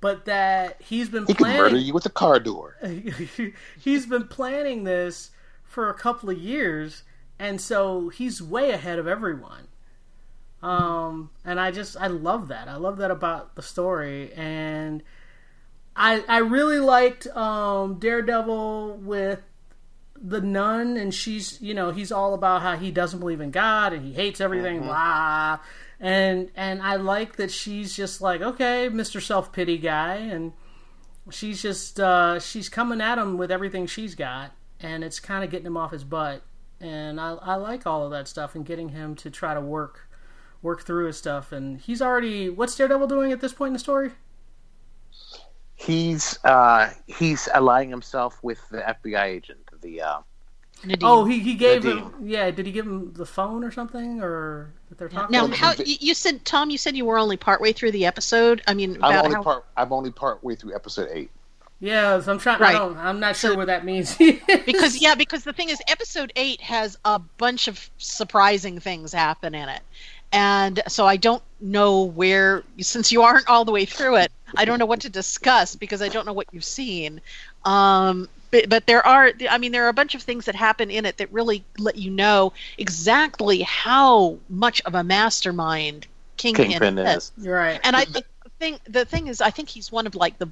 A: but that he's been
D: He can murder you with a car door.
A: he's been planning this for a couple of years, and so he's way ahead of everyone. Um, and I just I love that. I love that about the story, and I I really liked um, Daredevil with the nun, and she's you know he's all about how he doesn't believe in God and he hates everything, blah. And and I like that she's just like okay, Mister Self Pity guy, and she's just uh, she's coming at him with everything she's got, and it's kind of getting him off his butt. And I, I like all of that stuff and getting him to try to work work through his stuff. And he's already what's Daredevil doing at this point in the story?
D: He's uh, he's allying himself with the FBI agent. The uh,
C: Nadine.
A: Oh, he, he gave
D: Nadine.
A: him yeah. Did he give him the phone or something or that they're talking?
C: now,
A: about?
C: how you you said, Tom? You said you were only partway through the episode. I mean,
D: I'm only
C: how,
D: part. I'm only part way through episode eight.
A: Yeah, so I'm trying. I
C: Right.
A: don't, I'm not sure
C: So-
A: what that means.
C: because yeah, because the thing is, episode eight has a bunch of surprising things happen in it, and so I don't know where. Since you aren't all the way through it, I don't know what to discuss because I don't know what you've seen. Um, but, but there are, I mean, there are a bunch of things that happen in it that really let you know exactly how much of a mastermind Kingpin,
D: Kingpin
C: is.
D: is.
A: Right.
C: And I think the thing, the thing is, I think he's one of like the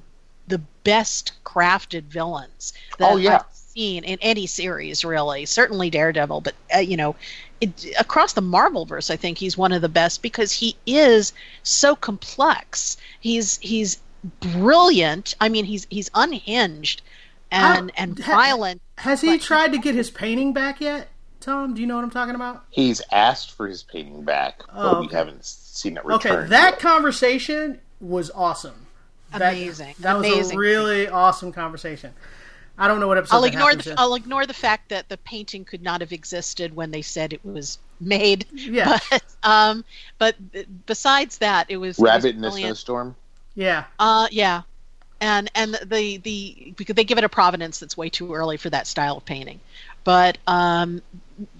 C: the best crafted villains that
D: Oh, yeah.
C: I've seen in any series, really. Certainly Daredevil, but uh, you know, it, across the Marvel verse, I think he's one of the best because he is so complex. He's he's brilliant. I mean, he's he's unhinged and
A: How-
C: and
A: ha-
C: violent.
A: Has he
C: but-
A: tried to get his painting back yet? Tom, do you know what I'm talking about?
D: He's asked for his painting back, but
A: Oh,
D: we
A: okay.
D: haven't seen it
A: return.
D: Okay,
A: that
D: yet.
A: conversation was awesome. That-
C: Amazing.
A: That, was
C: Amazing.
A: a really awesome conversation. I don't know what episode.
C: I'll
A: that
C: ignore
A: happens
C: the
A: in.
C: I'll ignore the fact that the painting could not have existed when they said it was made.
A: Yeah.
C: But um, but besides that, it was it was
D: Rabbit in a
C: brilliant.
D: snowstorm.
A: Yeah,
C: Uh, yeah, and and the the because they give it a provenance that's way too early for that style of painting, but um,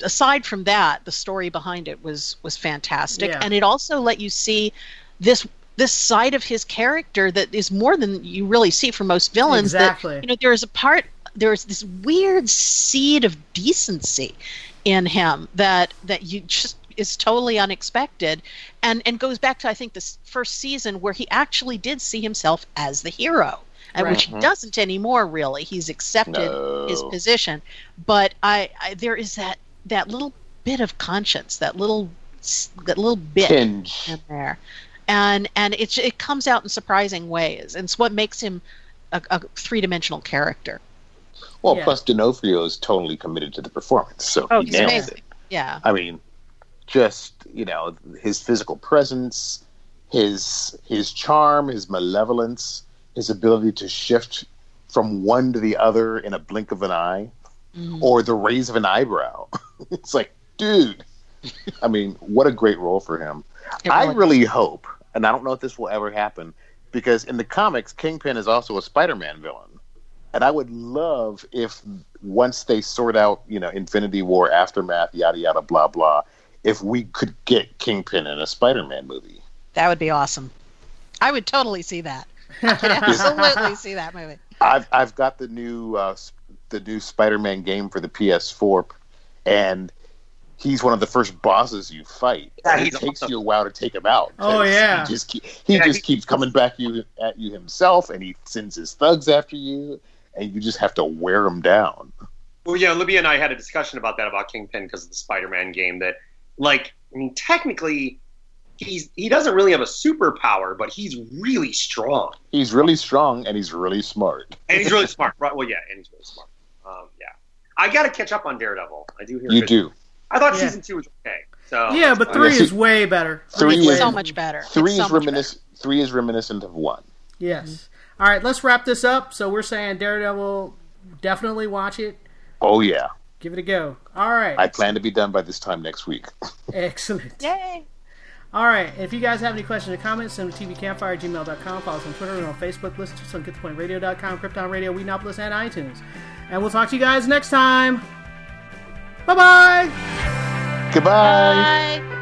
C: aside from that, the story behind it was was fantastic,
A: Yeah.
C: and it also let you see this this side of his character that is more than you really see for most villains. that,
A: Exactly.
C: you know, there is a part, there's this weird seed of decency in him that that you just is totally unexpected, and and goes back to I think this first season where he actually did see himself as the hero. And which he doesn't anymore, really. He's accepted his position, but I, I there is that that little bit of conscience, that little that little bit
D: Tinge.
C: in there, and and it it comes out in surprising ways, and it's what makes him a, a three dimensional character.
D: Well,
A: Yeah.
D: plus D'Onofrio is totally committed to the performance, so
C: Oh,
D: he
C: he's
D: nails
C: amazing.
D: it.
C: Yeah,
D: I mean, just you know, his physical presence, his his charm, his malevolence, his ability to shift from one to the other in a blink of an eye,
C: Mhm.
D: or the raise of an eyebrow. it's like, dude. I mean, what a great role for him.
C: It
D: I
C: really-
D: really hope, and I don't know if this will ever happen, because in the comics, Kingpin is also a Spider-Man villain, and I would love if once they sort out, you know, Infinity War aftermath, yada yada, blah blah, if we could get Kingpin in a Spider-Man movie.
C: that would be awesome. I would totally see that. I would absolutely see that movie.
D: I've I've got the new uh, s- the new Spider-Man game for the PS4, and he's one of the first bosses you fight.
E: Yeah,
D: and it takes
E: awesome.
D: you a while to take him out.
A: Oh,
D: 'cause
A: yeah.
D: he just keep, he
E: Yeah,
D: just
E: he-
D: keeps coming back you at you himself, and he sends his thugs after you, and you just have to wear him down.
F: Well, yeah, Libby and I had a discussion about that about Kingpin because of the Spider-Man game. That, like, I mean, technically, he's he doesn't really have a superpower, but he's really strong
D: He's really strong and he's really smart.
F: and he's really smart. Right? Well, yeah, and he's really smart. Um, yeah, I got to catch up on Daredevil. I do hear
D: You
F: good-
D: do.
F: I thought
A: Yeah.
F: season two was okay. So
A: yeah, but three is way better.
D: Three
A: is
D: is-
A: way-
C: It's so much better.
D: Three
C: It's so
D: is
C: much
D: reminiscent. Three is reminiscent of one.
A: Yes. All right, let's wrap this up. So we're saying Daredevil, definitely watch it.
D: Oh yeah,
A: Give it a go. All right.
D: I plan to be done by this time next week.
A: Excellent.
C: Yay!
A: All right. If you guys have any questions or comments, send them to tvcampfire at gmail.com. Follow us on Twitter and on Facebook. Listen to us on getthepointradio.com, Krypton Radio, Weednopolis, and iTunes. And we'll talk to you guys next time. Bye-bye.
D: Goodbye.
C: Bye.